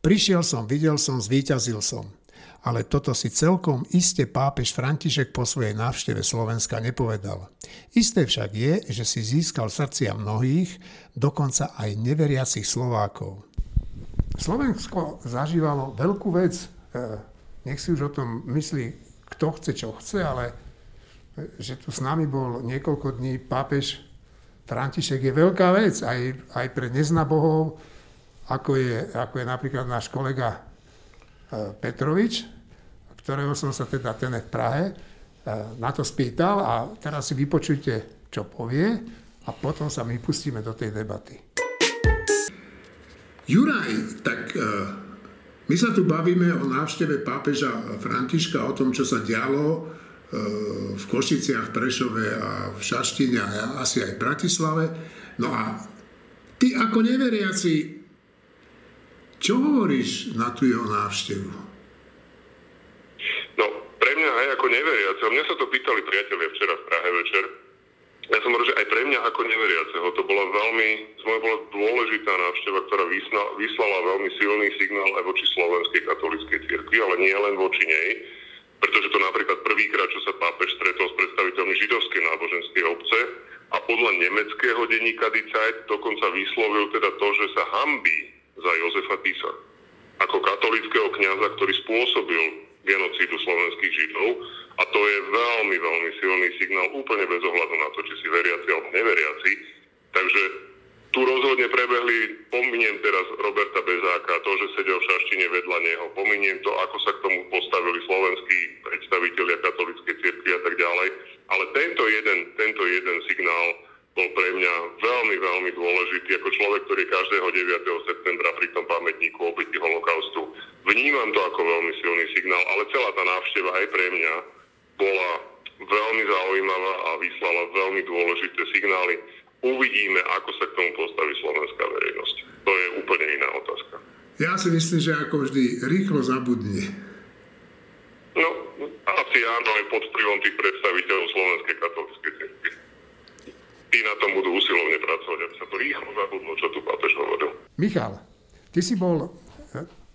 [SPEAKER 1] Prišiel som, videl som, zvíťazil som. Ale toto si celkom iste pápež František po svojej návšteve Slovenska nepovedal. Isté však je, že si získal srdcia mnohých, dokonca aj neveriacich Slovákov. Slovensko zažívalo veľkú vec. E, nech si už o tom myslí, kto chce, čo chce, ale že tu s nami bol niekoľko dní pápež František je veľká vec aj, aj pre neznabohov, ako je, ako je napríklad náš kolega e, Petrovič, ktorého som sa teda ten v Prahe e, na to spýtal a teraz si vypočujte, čo povie a potom sa my pustíme do tej debaty. Juraj, tak e, my sa tu bavíme o návšteve pápeža Františka, o tom, čo sa dialo v Košiciach, Prešove a v Šaštine a asi aj v Bratislave. No a ty ako neveriaci, čo hovoríš na tú jeho návštevu?
[SPEAKER 2] No, pre mňa aj ako neveriaci, mňa sa to pýtali priatelia včera v Prahe večer, ja som hovoril, že aj pre mňa ako neveriaceho to bola veľmi, z môjho bola dôležitá návšteva, ktorá vyslala veľmi silný signál aj voči slovenskej katolíckej cirkvi, ale nie len voči nej, pretože to napríklad prvýkrát, čo sa pápež stretol s predstaviteľmi židovskej náboženskej obce a podľa nemeckého denníka Die Zeit dokonca vyslovil teda to, že sa hambí za Jozefa Tisa ako katolického kňaza, ktorý spôsobil genocídu slovenských židov a to je veľmi, veľmi silný signál úplne bez ohľadu na to, či si veriaci alebo neveriaci. Takže tu rozhodne prebehli, pominiem teraz Roberta Bezáka, to, že sedel v Šaštine vedľa neho, pominiem to, ako sa k tomu postavili slovenskí predstavitelia katolíckej cirkvi a tak ďalej. Ale tento jeden, tento jeden signál bol pre mňa veľmi, veľmi dôležitý ako človek, ktorý každého 9. septembra pri tom pamätníku obeti holokaustu vnímam to ako veľmi silný signál, ale celá tá návšteva aj pre mňa bola veľmi zaujímavá a vyslala veľmi dôležité signály. Uvidíme, ako sa k tomu postaví slovenská verejnosť. To je úplne iná otázka.
[SPEAKER 1] Ja si myslím, že ako vždy rýchlo zabudne.
[SPEAKER 2] No, asi áno, aj pod vplyvom tých predstaviteľov Slovenskej katolíckej cirkvi. Tí na tom budú usilovne pracovať, aby sa to rýchlo zabudlo, čo tu pápež hovoril.
[SPEAKER 1] Michal, ty si bol,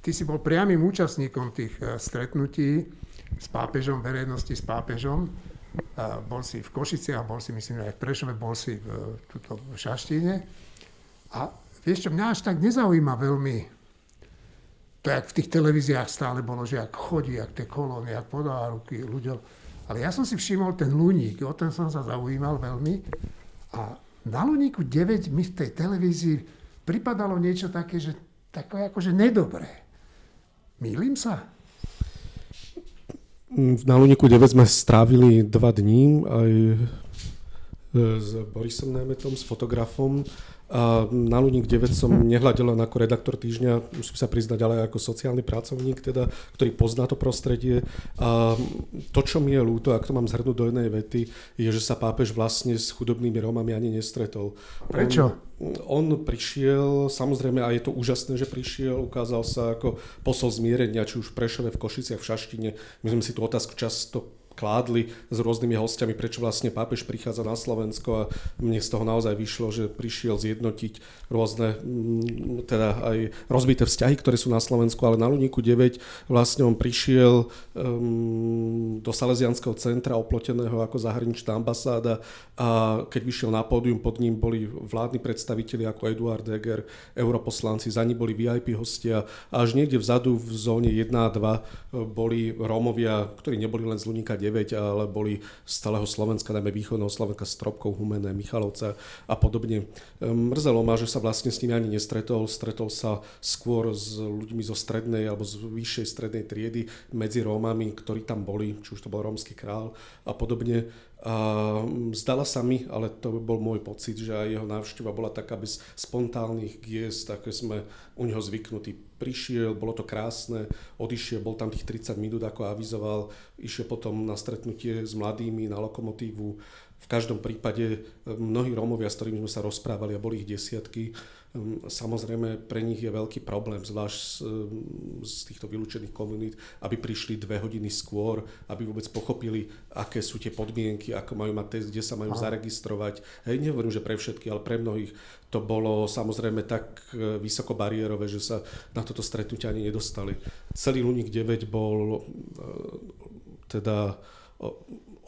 [SPEAKER 1] ty si bol priamým účastníkom tých eh, stretnutí s pápežom, verejnosti s pápežom. Bol si v Košiciach, bol si myslím aj v Prešove, bol si v, tuto, v Šaštine. A vieš čo, mňa až tak nezaujíma veľmi to, jak v tých televíziách stále bolo, že ak chodí, ak tie kolóny, ak podá ruky ľuďom. Ale ja som si všimol ten Luník, o ten som sa zaujímal veľmi. A na Luníku 9 mi v tej televízii pripadalo niečo také, že také akože nedobré. Mýlim sa?
[SPEAKER 8] Na Luniku 9 sme strávili dva dní aj s Borisom Najmetom, s fotografom. A na Luník 9 som nehľadel len ako redaktor týždňa, musím sa priznať, ale ako sociálny pracovník, teda, ktorý pozná to prostredie. A to, čo mi je ľúto, ak to mám zhrnúť do jednej vety, je, že sa pápež vlastne s chudobnými Rómami ani nestretol.
[SPEAKER 1] Prečo?
[SPEAKER 8] On, on prišiel, samozrejme, a je to úžasné, že prišiel, ukázal sa ako posol zmierenia, či už v Prešove, v Košiciach, v Šaštine. My sme si tú otázku často kládli s rôznymi hostiami, prečo vlastne pápež prichádza na Slovensko a mne z toho naozaj vyšlo, že prišiel zjednotiť rôzne, mm, teda aj rozbité vzťahy, ktoré sú na Slovensku, ale na Luníku 9 vlastne on prišiel um, do Salesianského centra oploteného ako zahraničná ambasáda a keď vyšiel na pódium, pod ním boli vládni predstavitelia ako Eduard Deger, europoslanci, za ním boli VIP hostia a až niekde vzadu v zóne 1 a 2 boli Rómovia, ktorí neboli len z Luníka 9, ale boli z celého Slovenska, najmä východného Slovenska, Stropkov, Humené, Michalovca a podobne. Ehm, mrzelo ma, že sa vlastne s nimi ani nestretol. Stretol sa skôr s ľuďmi zo strednej alebo z vyššej strednej triedy medzi Rómami, ktorí tam boli, či už to bol rómsky král a podobne. A mm, zdala sa mi, ale to bol môj pocit, že aj jeho návšteva bola taká bez spontánnych giest, také sme u neho zvyknutí. Prišiel, bolo to krásne, odišiel, bol tam tých 30 minút, ako avizoval, išiel potom na stretnutie s mladými, na lokomotívu. V každom prípade mnohí Rómovia, s ktorými sme sa rozprávali, a boli ich desiatky, samozrejme, pre nich je veľký problém, zvlášť z, hm, z týchto vylúčených komunít, aby prišli dve hodiny skôr, aby vôbec pochopili, aké sú tie podmienky, ako majú mať test, kde sa majú zaregistrovať. Hej, nehovorím, že pre všetky, ale pre mnohých to bolo samozrejme tak e, vysoko bariérové, že sa na toto stretnutie ani nedostali. Celý Luník 9 bol e, teda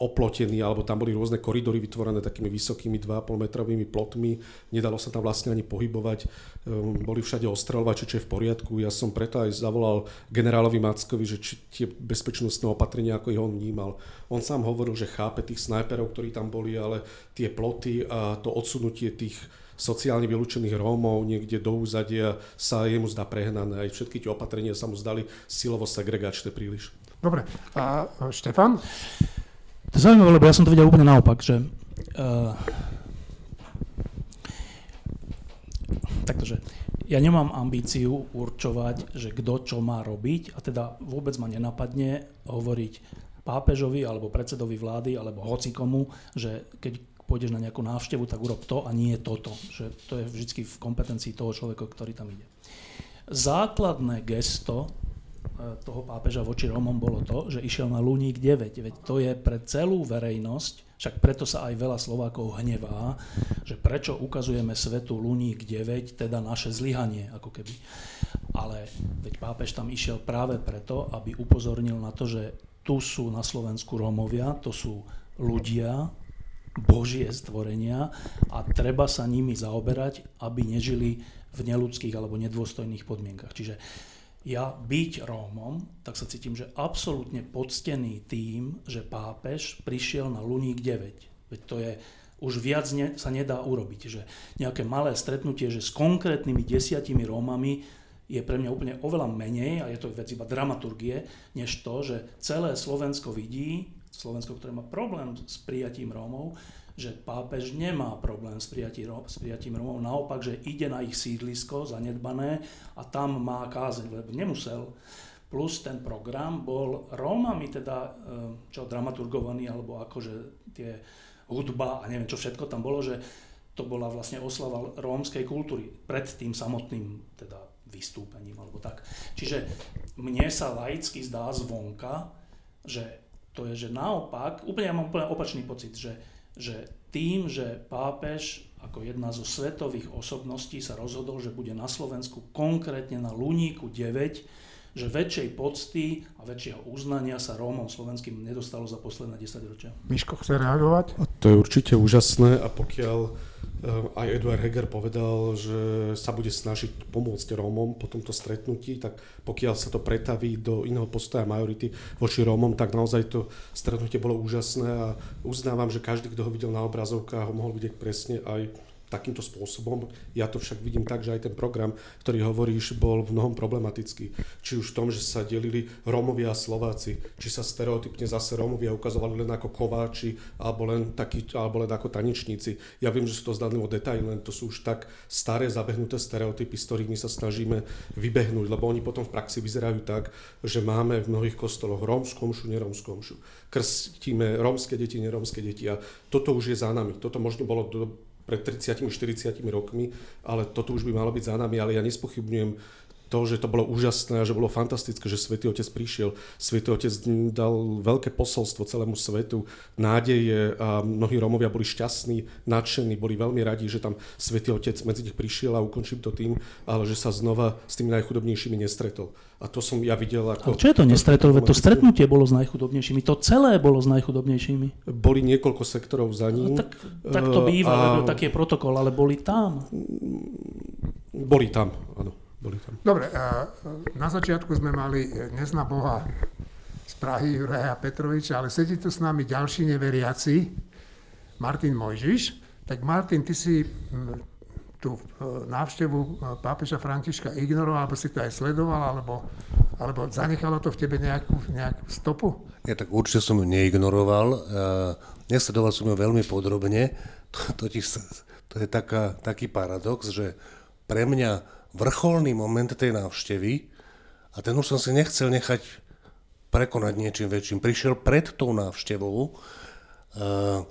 [SPEAKER 8] oplotený, alebo tam boli rôzne koridory vytvorené takými vysokými 2,5 metrovými plotmi, nedalo sa tam vlastne ani pohybovať, ehm, boli všade ostreľovače, čo je v poriadku. Ja som preto aj zavolal generálovi Mackovi, že či tie bezpečnostné opatrenia, ako ich on vnímal. On sám hovoril, že chápe tých snajperov, ktorí tam boli, ale tie ploty a to odsunutie tých sociálne vylúčených Rómov niekde do úzadia sa jemu zdá prehnané. Aj všetky tie opatrenia sa mu zdali silovo segregačné príliš.
[SPEAKER 1] Dobre. A Štefan?
[SPEAKER 3] To je zaujímavé, lebo ja som to videl úplne naopak, že uh, taktože ja nemám ambíciu určovať, že kto čo má robiť a teda vôbec ma nenapadne hovoriť pápežovi alebo predsedovi vlády alebo hocikomu, že keď pôjdeš na nejakú návštevu, tak urob to a nie toto. Že to je vždy v kompetencii toho človeka, ktorý tam ide. Základné gesto toho pápeža voči Rómom bolo to, že išiel na Luník 9. Veď to je pre celú verejnosť, však preto sa aj veľa Slovákov hnevá, že prečo ukazujeme svetu Luník 9, teda naše zlyhanie, ako keby. Ale veď pápež tam išiel práve preto, aby upozornil na to, že tu sú na Slovensku Rómovia, to sú ľudia, božie stvorenia a treba sa nimi zaoberať, aby nežili v neludských alebo nedôstojných podmienkach. Čiže ja byť Rómom, tak sa cítim, že absolútne poctený tým, že pápež prišiel na Luník 9. Veď to je, už viac ne, sa nedá urobiť, že nejaké malé stretnutie, že s konkrétnymi desiatimi Rómami je pre mňa úplne oveľa menej, a je to vec iba dramaturgie, než to, že celé Slovensko vidí, Slovensko, ktoré má problém s prijatím Rómov, že pápež nemá problém s prijatím, s prijatím Romov, naopak, že ide na ich sídlisko zanedbané a tam má kázeň, lebo nemusel. Plus ten program bol Rómami teda, eh, čo dramaturgovaný, alebo akože tie hudba a neviem čo všetko tam bolo, že to bola vlastne oslava rómskej kultúry pred tým samotným teda vystúpením alebo tak. Čiže mne sa laicky zdá zvonka, že to je, že naopak, úplne ja mám úplne opačný pocit, že že tým, že pápež ako jedna zo svetových osobností sa rozhodol, že bude na Slovensku konkrétne na Luníku 9, že väčšej pocty a väčšieho uznania sa Rómom slovenským nedostalo za posledné 10 ročia.
[SPEAKER 1] Miško chce reagovať?
[SPEAKER 8] A to je určite úžasné a pokiaľ aj Eduard Heger povedal, že sa bude snažiť pomôcť Rómom po tomto stretnutí, tak pokiaľ sa to pretaví do iného postoja majority voči Rómom, tak naozaj to stretnutie bolo úžasné a uznávam, že každý, kto ho videl na obrazovkách, ho mohol vidieť presne aj takýmto spôsobom. Ja to však vidím tak, že aj ten program, ktorý hovoríš, bol v mnohom problematický. Či už v tom, že sa delili Rómovia a Slováci, či sa stereotypne zase Rómovia ukazovali len ako kováči alebo len, taký, alebo len ako tanečníci. Ja viem, že sú to zdanlivo detaily, len to sú už tak staré zabehnuté stereotypy, s ktorými sa snažíme vybehnúť, lebo oni potom v praxi vyzerajú tak, že máme v mnohých kostoloch rómsku omšu, nerómsku omšu. Krstíme rómske deti, nerómske deti a toto už je za nami. Toto možno bolo do, pred 30-40 rokmi, ale toto už by malo byť za nami, ale ja nespochybňujem to, že to bolo úžasné a že bolo fantastické, že Svetý Otec prišiel. Svetý Otec dal veľké posolstvo celému svetu, nádeje a mnohí Rómovia boli šťastní, nadšení, boli veľmi radi, že tam Svetý Otec medzi nich prišiel a ukončím to tým, ale že sa znova s tými najchudobnejšími nestretol. A to som ja videl ako...
[SPEAKER 3] Ale čo je to nestretol? Veď to stretnutie bolo s najchudobnejšími. To celé bolo s najchudobnejšími.
[SPEAKER 8] Boli niekoľko sektorov za ním.
[SPEAKER 3] No, tak, tak to býva, a... taký je protokol, ale boli tam.
[SPEAKER 8] Boli tam, áno boli tam.
[SPEAKER 1] Dobre, na začiatku sme mali nezna Boha z Prahy Juraja Petroviča, ale sedí tu s nami ďalší neveriaci, Martin Mojžiš. Tak Martin, ty si tú e, návštevu e, pápeža Františka ignoroval, alebo si to aj sledoval, alebo, alebo zanechalo to v tebe nejakú, nejakú stopu?
[SPEAKER 5] Ja tak určite som ju neignoroval. E, nesledoval som ju veľmi podrobne. Totiž to je taká, taký paradox, že pre mňa vrcholný moment tej návštevy a ten už som si nechcel nechať prekonať niečím väčším. Prišiel pred tou návštevou, uh,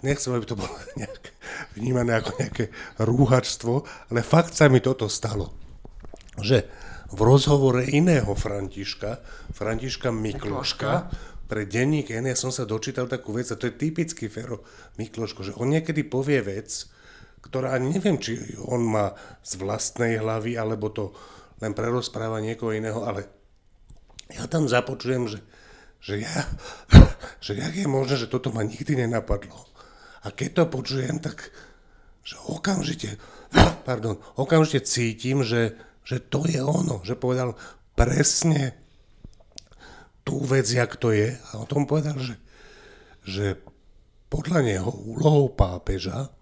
[SPEAKER 5] nechcem, aby to bolo nejak vnímané ako nejaké rúhačstvo, ale fakt sa mi toto stalo, že v rozhovore iného Františka, Františka Mikloška, pre denník N, ja som sa dočítal takú vec, a to je typický Fero Mikloško, že on niekedy povie vec, ktorá ani neviem, či on má z vlastnej hlavy, alebo to len prerozpráva niekoho iného, ale ja tam započujem, že, že, ja, že jak je možné, že toto ma nikdy nenapadlo. A keď to počujem, tak že okamžite, pardon, okamžite cítim, že, že to je ono, že povedal presne tú vec, jak to je. A o tom povedal, že, že podľa neho úlohou pápeža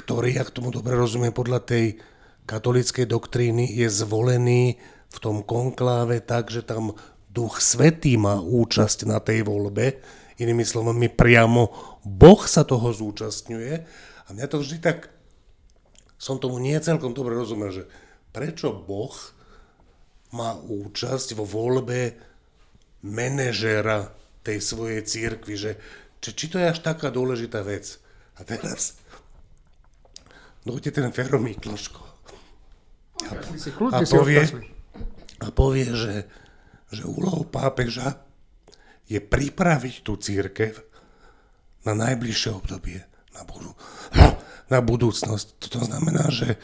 [SPEAKER 5] ktorý, ak tomu dobre rozumiem, podľa tej katolíckej doktríny je zvolený v tom konkláve tak, že tam Duch Svetý má účasť na tej voľbe. Inými slovami, priamo Boh sa toho zúčastňuje. A mňa to vždy tak, som tomu nie celkom dobre rozumel, že prečo Boh má účasť vo voľbe manažéra tej svojej církvy, že či, či to je až taká dôležitá vec. A teraz dojde ten Fero Mikloško a, a povie, a povie, že, že úlohou pápeža je pripraviť tú církev na najbližšie obdobie, na, budú, na budúcnosť. To znamená, že,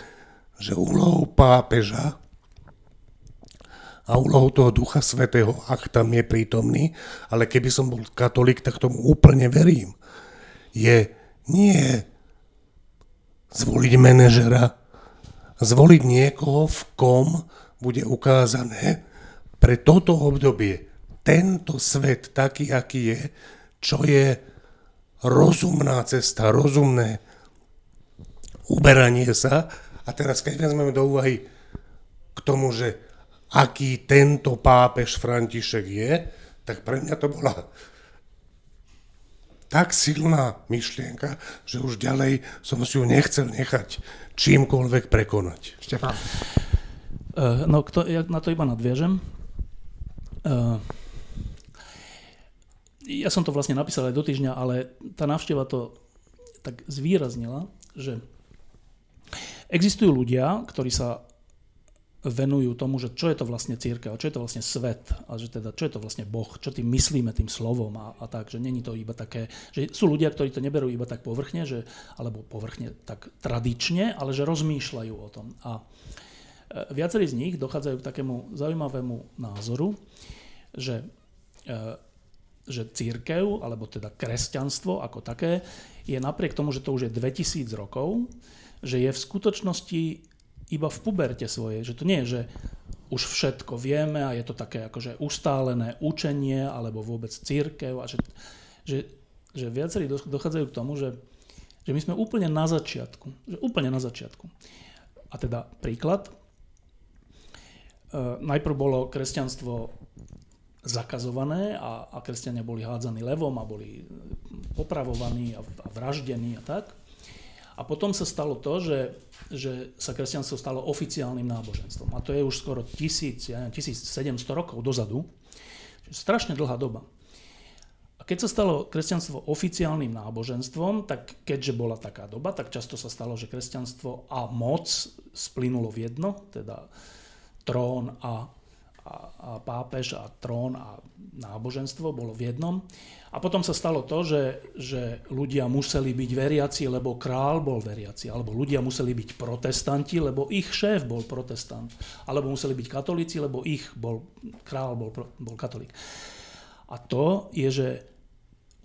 [SPEAKER 5] že úlohou pápeža a úlohou toho Ducha Svetého, ak tam je prítomný, ale keby som bol katolík, tak tomu úplne verím, je nie zvoliť manažera, zvoliť niekoho, v kom bude ukázané pre toto obdobie tento svet taký, aký je, čo je rozumná cesta, rozumné uberanie sa. A teraz, keď vezmeme do úvahy k tomu, že aký tento pápež František je, tak pre mňa to bola tak silná myšlienka, že už ďalej som si ju nechcel nechať čímkoľvek prekonať.
[SPEAKER 1] Štefán.
[SPEAKER 3] Uh, no, kto, ja na to iba nadviažem. Uh, ja som to vlastne napísal aj do týždňa, ale tá návšteva to tak zvýraznila, že existujú ľudia, ktorí sa venujú tomu, že čo je to vlastne církev, čo je to vlastne svet a že teda, čo je to vlastne Boh, čo tým myslíme tým slovom a, a tak, že není to iba také, že sú ľudia, ktorí to neberú iba tak povrchne, že, alebo povrchne tak tradične, ale že rozmýšľajú o tom. A e, viacerí z nich dochádzajú k takému zaujímavému názoru, že, e, že církev, alebo teda kresťanstvo ako také, je napriek tomu, že to už je 2000 rokov, že je v skutočnosti iba v puberte svojej, že to nie je, že už všetko vieme a je to také akože ustálené učenie alebo vôbec církev a že, že, že viacerí dochádzajú k tomu, že, že my sme úplne na začiatku, že úplne na začiatku. A teda príklad, e, najprv bolo kresťanstvo zakazované a, a kresťania boli hádzaní levom a boli popravovaní a, a vraždení a tak. A potom sa stalo to, že, že sa kresťanstvo stalo oficiálnym náboženstvom. A to je už skoro 1000, ja neviem, 1700 rokov dozadu. Čiže strašne dlhá doba. A keď sa stalo kresťanstvo oficiálnym náboženstvom, tak keďže bola taká doba, tak často sa stalo, že kresťanstvo a moc splynulo v jedno, teda trón a, a, pápež a trón a náboženstvo bolo v jednom. A potom sa stalo to, že, že ľudia museli byť veriaci, lebo král bol veriaci, alebo ľudia museli byť protestanti, lebo ich šéf bol protestant, alebo museli byť katolíci, lebo ich bol, král bol, bol katolík. A to je, že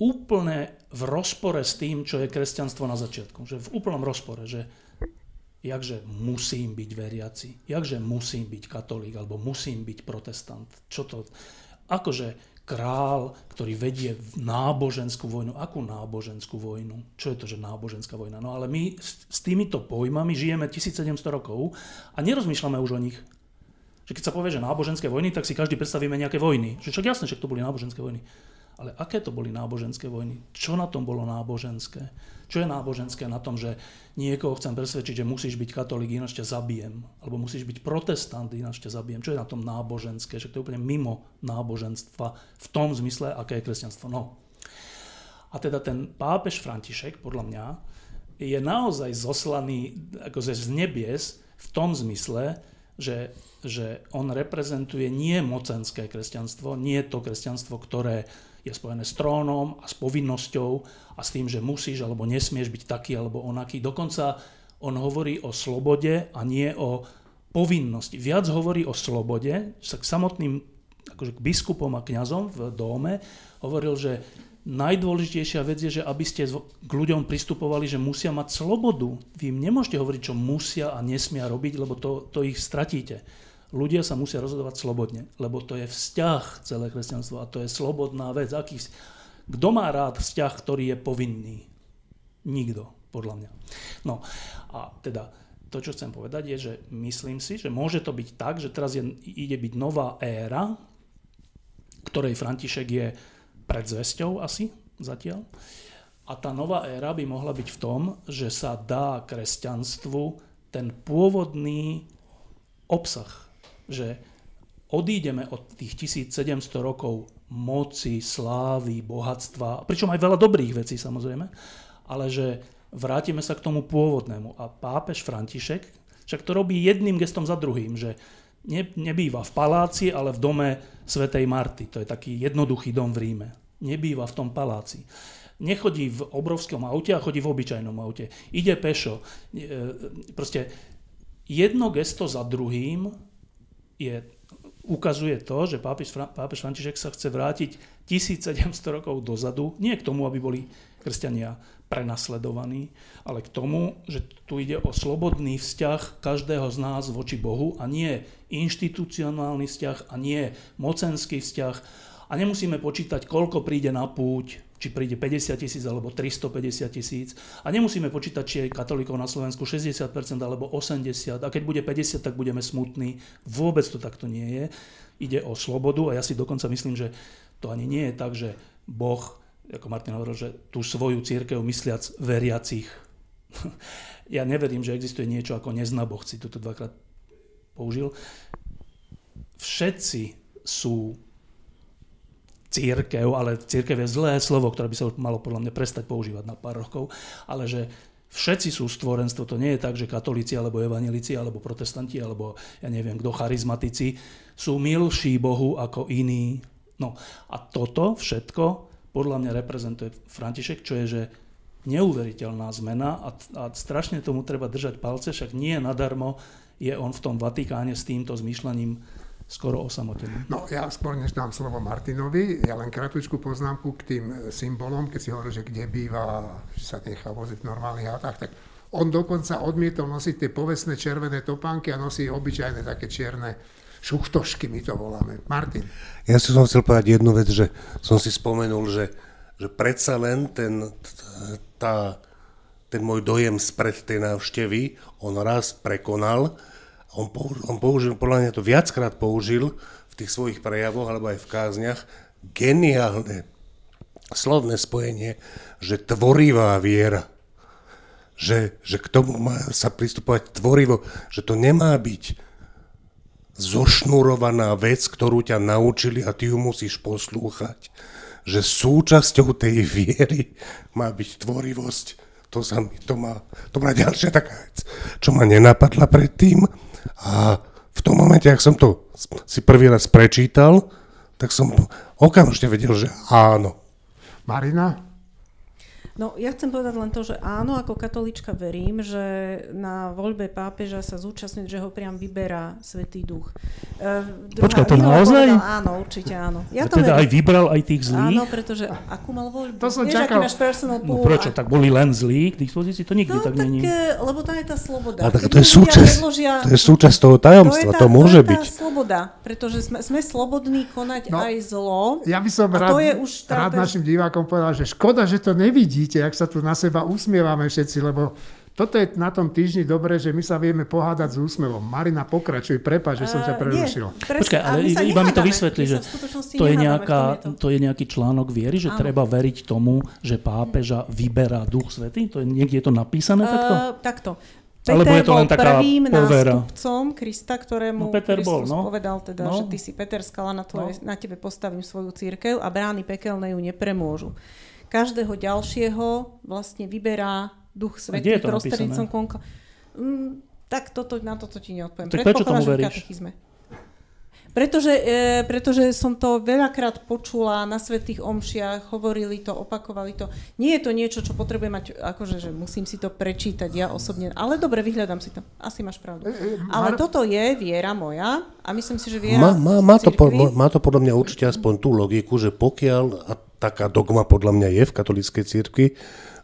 [SPEAKER 3] úplne v rozpore s tým, čo je kresťanstvo na začiatku. Že v úplnom rozpore, že jakže musím byť veriaci, jakže musím byť katolík, alebo musím byť protestant. Čo to? Akože král, ktorý vedie náboženskú vojnu. Akú náboženskú vojnu? Čo je to, že náboženská vojna? No ale my s, s týmito pojmami žijeme 1700 rokov a nerozmýšľame už o nich. Že keď sa povie, že náboženské vojny, tak si každý predstavíme nejaké vojny. Že však jasné, že to boli náboženské vojny. Ale aké to boli náboženské vojny? Čo na tom bolo náboženské? Čo je náboženské na tom, že niekoho chcem presvedčiť, že musíš byť katolík, ináč ťa zabijem. Alebo musíš byť protestant, ináč ťa zabijem. Čo je na tom náboženské? Že to je úplne mimo náboženstva v tom zmysle, aké je kresťanstvo. No. A teda ten pápež František, podľa mňa, je naozaj zoslaný akože z nebies v tom zmysle, že, že on reprezentuje nie mocenské kresťanstvo, nie to kresťanstvo, ktoré je spojené s trónom a s povinnosťou a s tým, že musíš alebo nesmieš byť taký alebo onaký. Dokonca on hovorí o slobode a nie o povinnosti. Viac hovorí o slobode, sa k samotným akože k biskupom a kňazom v dome hovoril, že najdôležitejšia vec je, že aby ste k ľuďom pristupovali, že musia mať slobodu. Vy im nemôžete hovoriť, čo musia a nesmia robiť, lebo to, to ich stratíte. Ľudia sa musia rozhodovať slobodne, lebo to je vzťah celé kresťanstvo a to je slobodná vec. Aký, kto má rád vzťah, ktorý je povinný? Nikto, podľa mňa. No a teda to, čo chcem povedať, je, že myslím si, že môže to byť tak, že teraz je, ide byť nová éra, ktorej František je predzvesťou asi zatiaľ. A tá nová éra by mohla byť v tom, že sa dá kresťanstvu ten pôvodný obsah že odídeme od tých 1700 rokov moci, slávy, bohatstva, pričom aj veľa dobrých vecí samozrejme, ale že vrátime sa k tomu pôvodnému. A pápež František však to robí jedným gestom za druhým, že ne, nebýva v paláci, ale v dome Svetej Marty. To je taký jednoduchý dom v Ríme. Nebýva v tom paláci. Nechodí v obrovskom aute a chodí v obyčajnom aute. Ide pešo. E, proste jedno gesto za druhým je, ukazuje to, že pápež, pápež František sa chce vrátiť 1700 rokov dozadu, nie k tomu, aby boli kresťania prenasledovaní, ale k tomu, že tu ide o slobodný vzťah každého z nás voči Bohu a nie inštitucionálny vzťah a nie mocenský vzťah. A nemusíme počítať, koľko príde na púť, či príde 50 tisíc alebo 350 tisíc. A nemusíme počítať, či je katolíkov na Slovensku 60% alebo 80%. A keď bude 50, tak budeme smutní. Vôbec to takto nie je. Ide o slobodu a ja si dokonca myslím, že to ani nie je tak, že Boh ako Martin hovoril, že tú svoju církev mysliac veriacich. ja neverím, že existuje niečo ako neznaboch, si toto dvakrát použil. Všetci sú církev, ale církev je zlé slovo, ktoré by sa malo podľa mňa prestať používať na pár rokov, ale že všetci sú stvorenstvo, to nie je tak, že katolíci, alebo evanelici, alebo protestanti, alebo ja neviem kto, charizmatici, sú milší Bohu ako iní. No a toto všetko podľa mňa reprezentuje František, čo je, že neuveriteľná zmena a, a strašne tomu treba držať palce, však nie nadarmo je on v tom Vatikáne s týmto zmýšľaním skoro osamotený.
[SPEAKER 1] No ja skôr než dám slovo Martinovi, ja len kratučku poznámku k tým symbolom, keď si hovorí, že kde býva, že sa nechá voziť v normálnych autách, tak on dokonca odmietol nosiť tie povestné červené topánky a nosí obyčajné také čierne šuchtošky my to voláme. Martin.
[SPEAKER 5] Ja si som chcel povedať jednu vec, že som si spomenul, že, že predsa len ten, tá, ten môj dojem spred tej návštevy, on raz prekonal, on, použil, on použil, podľa mňa to viackrát použil v tých svojich prejavoch alebo aj v kázniach, geniálne slovné spojenie, že tvorivá viera. Že, že k tomu má sa pristupovať tvorivo, že to nemá byť zošnurovaná vec, ktorú ťa naučili a ty ju musíš poslúchať. Že súčasťou tej viery má byť tvorivosť. To, sa mi, to, má, to má ďalšia taká vec, čo ma nenapadla predtým. A v tom momente, ak som to si prvý raz prečítal, tak som okamžite vedel, že áno.
[SPEAKER 1] Marina?
[SPEAKER 4] No, ja chcem povedať len to, že áno, ako katolička verím, že na voľbe pápeža sa zúčastňuje, že ho priam vyberá Svetý Duch.
[SPEAKER 3] Uh, Počkaj, to naozaj?
[SPEAKER 4] Povedal, áno, určite áno.
[SPEAKER 3] Ja to teda verím. aj vybral aj tých zlých?
[SPEAKER 4] Áno, pretože akú mal voľbu?
[SPEAKER 1] To som Vieš, čakal.
[SPEAKER 4] personal
[SPEAKER 3] no pool? No prečo, tak boli len zlí k dispozícii? To nikdy
[SPEAKER 4] no,
[SPEAKER 3] tak, tak není.
[SPEAKER 4] Lebo tam je tá sloboda.
[SPEAKER 5] A tak to je, súčasť, predložia, to je súčasť toho tajomstva, to, tá, to môže
[SPEAKER 4] byť.
[SPEAKER 5] To je tá
[SPEAKER 4] sloboda, pretože sme, sme slobodní konať no, aj zlo.
[SPEAKER 1] Ja by som rád, je už rád našim divákom povedal, že škoda, že to nevidíte, jak sa tu na seba usmievame všetci, lebo toto je na tom týždni dobré, že my sa vieme pohádať s úsmevom. Marina, pokračuj, prepáč, že som ťa prerušil. Uh,
[SPEAKER 3] Počkaj, ale iba mi to vysvetlí, že to je, nejaká, to. to je nejaký článok viery, že Áno. treba veriť tomu, že pápeža vyberá duch svetý? To je, niekde je to napísané uh, takto?
[SPEAKER 4] Takto.
[SPEAKER 3] Peter Alebo je to len taká
[SPEAKER 4] prvým
[SPEAKER 3] povera.
[SPEAKER 4] nástupcom Krista, ktorému no, Peter Kristus bol, no. povedal teda, no. že ty si Peter Skala, na, tvoje, no. na tebe postavím svoju církev a brány pekelné ju nepremôžu každého ďalšieho vlastne vyberá Duch Svetý prostredníctvom konka. Mm, tak toto, na toto ti neodpoviem.
[SPEAKER 3] Tak prečo tomu veríš?
[SPEAKER 4] Pretože, e, pretože som to veľakrát počula na svetých omšiach, hovorili to, opakovali to. Nie je to niečo, čo potrebujem mať, akože, že musím si to prečítať ja osobne, ale dobre, vyhľadám si to. Asi máš pravdu. E, e, ale toto je viera moja a myslím si, že viera má,
[SPEAKER 5] má, má, to, po, má to podľa mňa určite aspoň tú logiku, že pokiaľ, a taká dogma podľa mňa je v katolíckej cirkvi,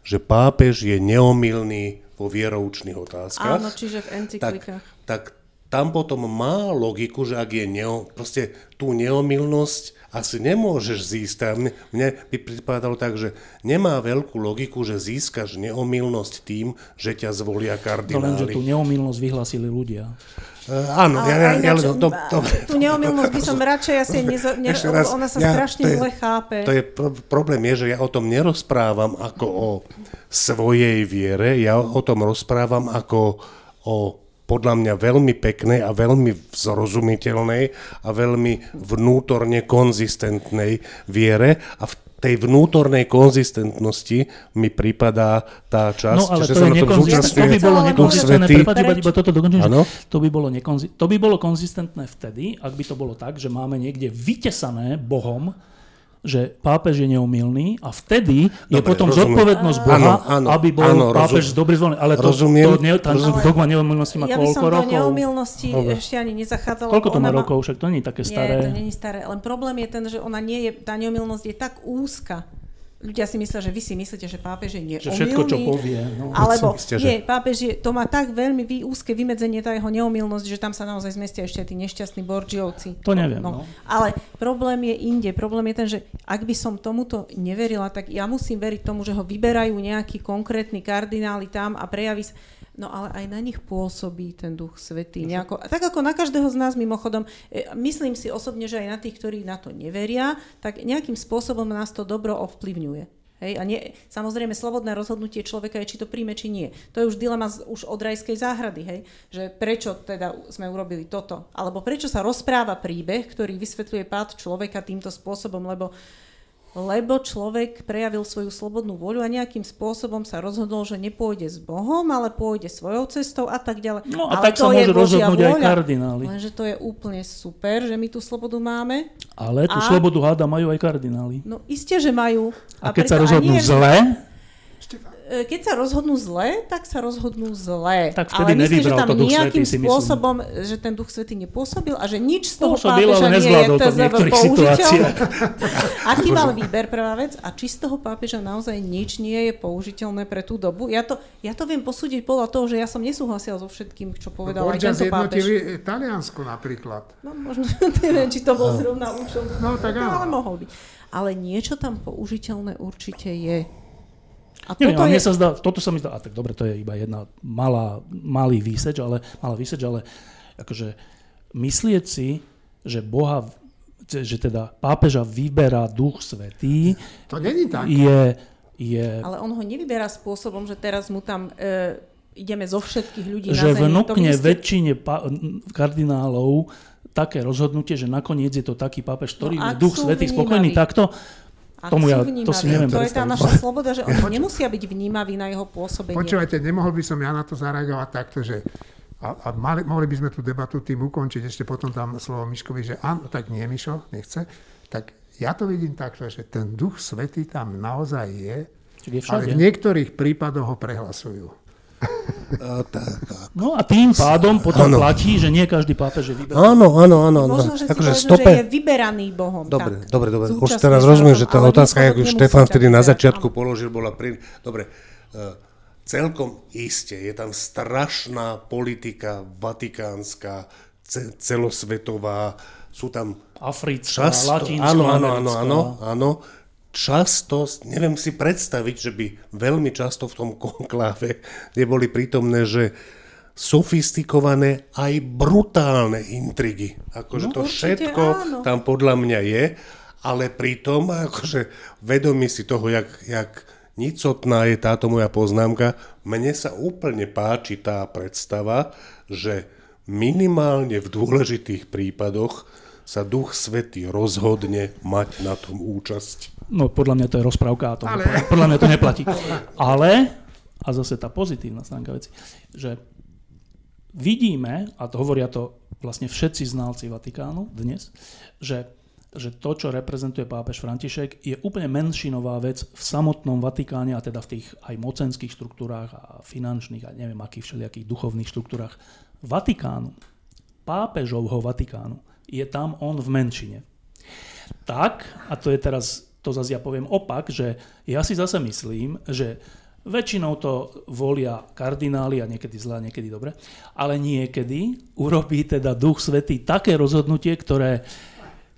[SPEAKER 5] že pápež je neomilný vo vieroučných otázkach.
[SPEAKER 4] Áno, čiže v encyklikách.
[SPEAKER 5] Tak, tak tam potom má logiku, že ak je neo, proste tú neomilnosť asi nemôžeš získať. Mne, mne by pripadalo tak, že nemá veľkú logiku, že získaš neomilnosť tým, že ťa zvolia kardináli.
[SPEAKER 3] To len, že tú neomilnosť vyhlasili ľudia.
[SPEAKER 5] Uh, áno, ja, ja, ja, no, to, to,
[SPEAKER 4] tú neomilnosť by som radšej asi nezo, ne, raz, ona sa ja, strašne je, zle chápe.
[SPEAKER 5] To je, problém je, že ja o tom nerozprávam ako o svojej viere, ja o tom rozprávam ako o podľa mňa veľmi peknej a veľmi zrozumiteľnej a veľmi vnútorne konzistentnej viere a v tej vnútornej konzistentnosti mi pripadá tá časť,
[SPEAKER 3] No ale
[SPEAKER 5] že
[SPEAKER 3] to
[SPEAKER 5] sa
[SPEAKER 3] je
[SPEAKER 5] na tom
[SPEAKER 3] nekonzistentné. To by
[SPEAKER 5] zúčastňuje
[SPEAKER 3] bolo nekonzistentné. Iba, iba toto dokončím. To by, bolo nekonzi- to by bolo konzistentné vtedy, ak by to bolo tak, že máme niekde vytesané Bohom, že pápež je neumilný a vtedy je
[SPEAKER 5] Dobre,
[SPEAKER 3] potom
[SPEAKER 5] rozumiem.
[SPEAKER 3] zodpovednosť Boha,
[SPEAKER 5] Áno, áno,
[SPEAKER 3] aby bol
[SPEAKER 5] áno,
[SPEAKER 3] pápež
[SPEAKER 5] rozumiem.
[SPEAKER 3] dobrý zvolený. Ale to,
[SPEAKER 5] Rozumiem,
[SPEAKER 3] to nie, tá
[SPEAKER 5] rozumiem.
[SPEAKER 3] dogma neumilnosti má
[SPEAKER 4] Ja by som
[SPEAKER 3] koľko
[SPEAKER 4] do
[SPEAKER 3] rokov?
[SPEAKER 4] neomilnosti
[SPEAKER 5] Dobre.
[SPEAKER 4] ešte ani nezachádzala.
[SPEAKER 3] Koľko to má rokov? Však to nie je také staré.
[SPEAKER 4] Nie, to není staré. Len problém je ten, že ona nie je, tá neomilnosť je tak úzka. Ľudia si myslia, že vy si myslíte, že pápež je neomilný.
[SPEAKER 3] Že všetko, čo povie. No.
[SPEAKER 4] Alebo
[SPEAKER 5] Myslíte, že-
[SPEAKER 4] nie, pápež je, to má tak veľmi vý, úzke vymedzenie, tá jeho neomilnosť, že tam sa naozaj zmestia ešte tí nešťastní Borgiovci.
[SPEAKER 3] To neviem, no.
[SPEAKER 4] Ale problém je inde. Problém je ten, že ak by som tomuto neverila, tak ja musím veriť tomu, že ho vyberajú nejakí konkrétni kardináli tam a prejaví sa. No ale aj na nich pôsobí ten duch svetý. Nejako, tak ako na každého z nás mimochodom, e, myslím si osobne, že aj na tých, ktorí na to neveria, tak nejakým spôsobom nás to dobro ovplyvňuje. Hej, a nie, samozrejme, slobodné rozhodnutie človeka je, či to príjme, či nie. To je už dilema z, už od rajskej záhrady, hej? že prečo teda sme urobili toto, alebo prečo sa rozpráva príbeh, ktorý vysvetľuje pád človeka týmto spôsobom, lebo lebo človek prejavil svoju slobodnú voľu a nejakým spôsobom sa rozhodol, že nepôjde s Bohom, ale pôjde svojou cestou a tak ďalej.
[SPEAKER 3] No a
[SPEAKER 4] ale
[SPEAKER 3] tak sa
[SPEAKER 4] to je
[SPEAKER 3] môžu rozhodnúť aj
[SPEAKER 4] vôľa.
[SPEAKER 3] kardináli.
[SPEAKER 4] Lenže to je úplne super, že my tú slobodu máme.
[SPEAKER 3] Ale tú
[SPEAKER 4] A-
[SPEAKER 3] slobodu háda majú aj kardináli.
[SPEAKER 4] No isté, že majú.
[SPEAKER 3] A keď sa rozhodnú
[SPEAKER 4] nie,
[SPEAKER 3] zle,
[SPEAKER 4] keď sa rozhodnú zle, tak sa rozhodnú zle.
[SPEAKER 3] Tak vtedy
[SPEAKER 4] ale myslím, že tam
[SPEAKER 3] to
[SPEAKER 4] nejakým
[SPEAKER 3] Svätý, si myslím.
[SPEAKER 4] spôsobom, že ten Duch Svetý nepôsobil a že nič z toho
[SPEAKER 3] Pôsobil,
[SPEAKER 4] pápeža nie je TZV
[SPEAKER 3] situáciách.
[SPEAKER 4] Aký mal výber, prvá vec? A či z toho pápeža naozaj nič nie je použiteľné pre tú dobu? Ja to, ja to viem posúdiť podľa toho, že ja som nesúhlasila so všetkým, čo povedal aj
[SPEAKER 1] Borgia
[SPEAKER 4] tento pápež.
[SPEAKER 1] Taliansko napríklad.
[SPEAKER 4] No možno, neviem, či to bol zrovna účel.
[SPEAKER 1] No, tak áno.
[SPEAKER 4] ale mohol byť. Ale niečo tam použiteľné určite je. A
[SPEAKER 3] Neviem,
[SPEAKER 4] toto je...
[SPEAKER 3] sa zdá, toto sa mi zdá, a tak dobre, to je iba jedna malá, malý výseč, ale, malá výseč, ale akože myslieť si, že Boha, že teda pápeža vyberá duch svetý,
[SPEAKER 1] To není tak.
[SPEAKER 3] je, je
[SPEAKER 4] Ale on ho nevyberá spôsobom, že teraz mu tam e, ideme zo všetkých ľudí
[SPEAKER 3] že
[SPEAKER 4] na zemi.
[SPEAKER 3] Vnúkne
[SPEAKER 4] ste-
[SPEAKER 3] väčšine pa- kardinálov také rozhodnutie, že nakoniec je to taký pápež, ktorý
[SPEAKER 4] No,
[SPEAKER 3] je duch svetý spokojný takto,
[SPEAKER 4] Ak
[SPEAKER 3] tomu
[SPEAKER 4] sú
[SPEAKER 3] ja-
[SPEAKER 4] vnímaví.
[SPEAKER 3] to si neviem
[SPEAKER 4] To je tá naša sloboda, že oni nemusia byť vnímaví na jeho pôsobenie.
[SPEAKER 1] Počúvajte, nemohol by som ja na to zareagovať takto, že a, a mali, mohli by sme tú debatu tým ukončiť, ešte potom tam slovo Miškovi, že áno, tak nie, Mišo, nechce. Tak ja to vidím takto, že ten duch svetý tam naozaj je,
[SPEAKER 3] je
[SPEAKER 1] ale v niektorých prípadoch ho prehlasujú.
[SPEAKER 5] A tak,
[SPEAKER 3] No a tým pádom potom
[SPEAKER 5] Áno.
[SPEAKER 3] platí, že nie každý pápež je vyberá.
[SPEAKER 5] Áno, áno, áno. áno.
[SPEAKER 4] Možno, že si
[SPEAKER 5] Akože
[SPEAKER 4] povedal,
[SPEAKER 5] stope...
[SPEAKER 4] že je vyberaný Bohom.
[SPEAKER 5] Dobre,
[SPEAKER 4] tak.
[SPEAKER 5] dobre, dobre. Už teraz rozumiem, že tá otázka, ako Štefan vtedy na začiatku
[SPEAKER 4] Áno.
[SPEAKER 5] položil, bola pri... Dobre, e, celkom iste, je tam strašná politika vatikánska, ce- celosvetová, sú tam
[SPEAKER 3] Africká,
[SPEAKER 5] často,
[SPEAKER 3] latinská,
[SPEAKER 5] áno, áno, áno,
[SPEAKER 3] americká.
[SPEAKER 5] áno, áno, často, neviem si predstaviť, že by veľmi často v tom konkláve neboli prítomné, že sofistikované aj brutálne intrigy. Akože
[SPEAKER 4] No,
[SPEAKER 5] to všetko
[SPEAKER 4] áno.
[SPEAKER 5] tam podľa mňa je, ale pritom akože vedomí si toho, jak, jak nicotná je táto moja poznámka, mne sa úplne páči tá predstava, že minimálne v dôležitých prípadoch sa Duch Svetý rozhodne mať na tom účasť.
[SPEAKER 3] No podľa mňa to je rozprávka a to ale... podľa mňa to neplatí. Ale, a zase tá pozitívna stránka veci, že vidíme, a to hovoria to vlastne všetci znalci Vatikánu dnes, že, že to, čo reprezentuje pápež František, je úplne menšinová vec v samotnom Vatikáne, a teda v tých aj mocenských štruktúrách a finančných a neviem akých všelijakých duchovných štruktúrách Vatikánu, pápežovho Vatikánu, je tam on v menšine. Tak, a to je teraz, to zase ja poviem opak, že ja si zase myslím, že väčšinou to volia kardináli a niekedy zle a niekedy dobre, ale niekedy urobí teda Duch Svetý také rozhodnutie, ktoré,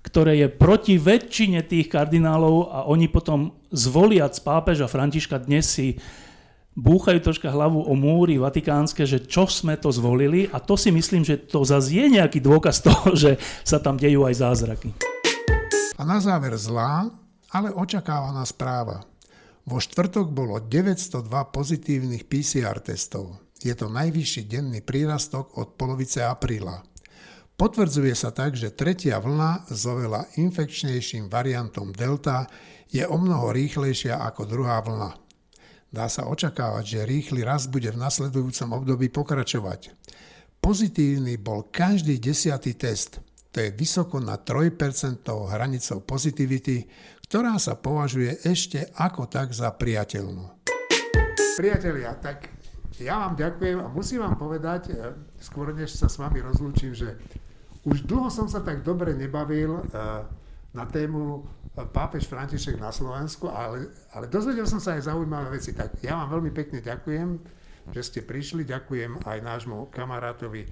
[SPEAKER 3] ktoré je proti väčšine tých kardinálov a oni potom zvoliac pápeža Františka dnes si búchajú troška hlavu o múry vatikánske, že čo sme to zvolili a to si myslím, že to zase je nejaký dôkaz toho, že sa tam dejú aj zázraky.
[SPEAKER 1] A na záver zlá, ale očakávaná správa. Vo štvrtok bolo 902 pozitívnych PCR testov. Je to najvyšší denný prírastok od polovice apríla. Potvrdzuje sa tak, že tretia vlna s oveľa infekčnejším variantom Delta je o mnoho rýchlejšia ako druhá vlna. Dá sa očakávať, že rýchly rast bude v nasledujúcom období pokračovať. Pozitívny bol každý desiatý test. To je vysoko na 3% hranicou pozitivity, ktorá sa považuje ešte ako tak za priateľnú. Priatelia, tak ja vám ďakujem a musím vám povedať, e, skôr než sa s vami rozlúčim, že už dlho som sa tak dobre nebavil uh, na tému uh, pápež František na Slovensku, ale, ale dozvedel som sa aj zaujímavé veci. Tak ja vám veľmi pekne ďakujem, že ste prišli. Ďakujem aj nášmu kamarátovi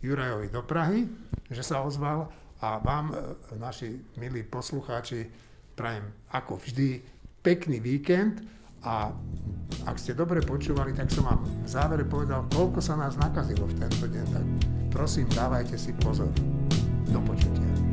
[SPEAKER 1] Jurajovi do Prahy, že sa ozval a vám, naši milí poslucháči, prajem ako vždy pekný víkend a ak ste dobre počúvali, tak som vám v závere povedal, koľko sa nás nakazilo v tento deň. Tak prosím, dávajte si pozor. Do počutia.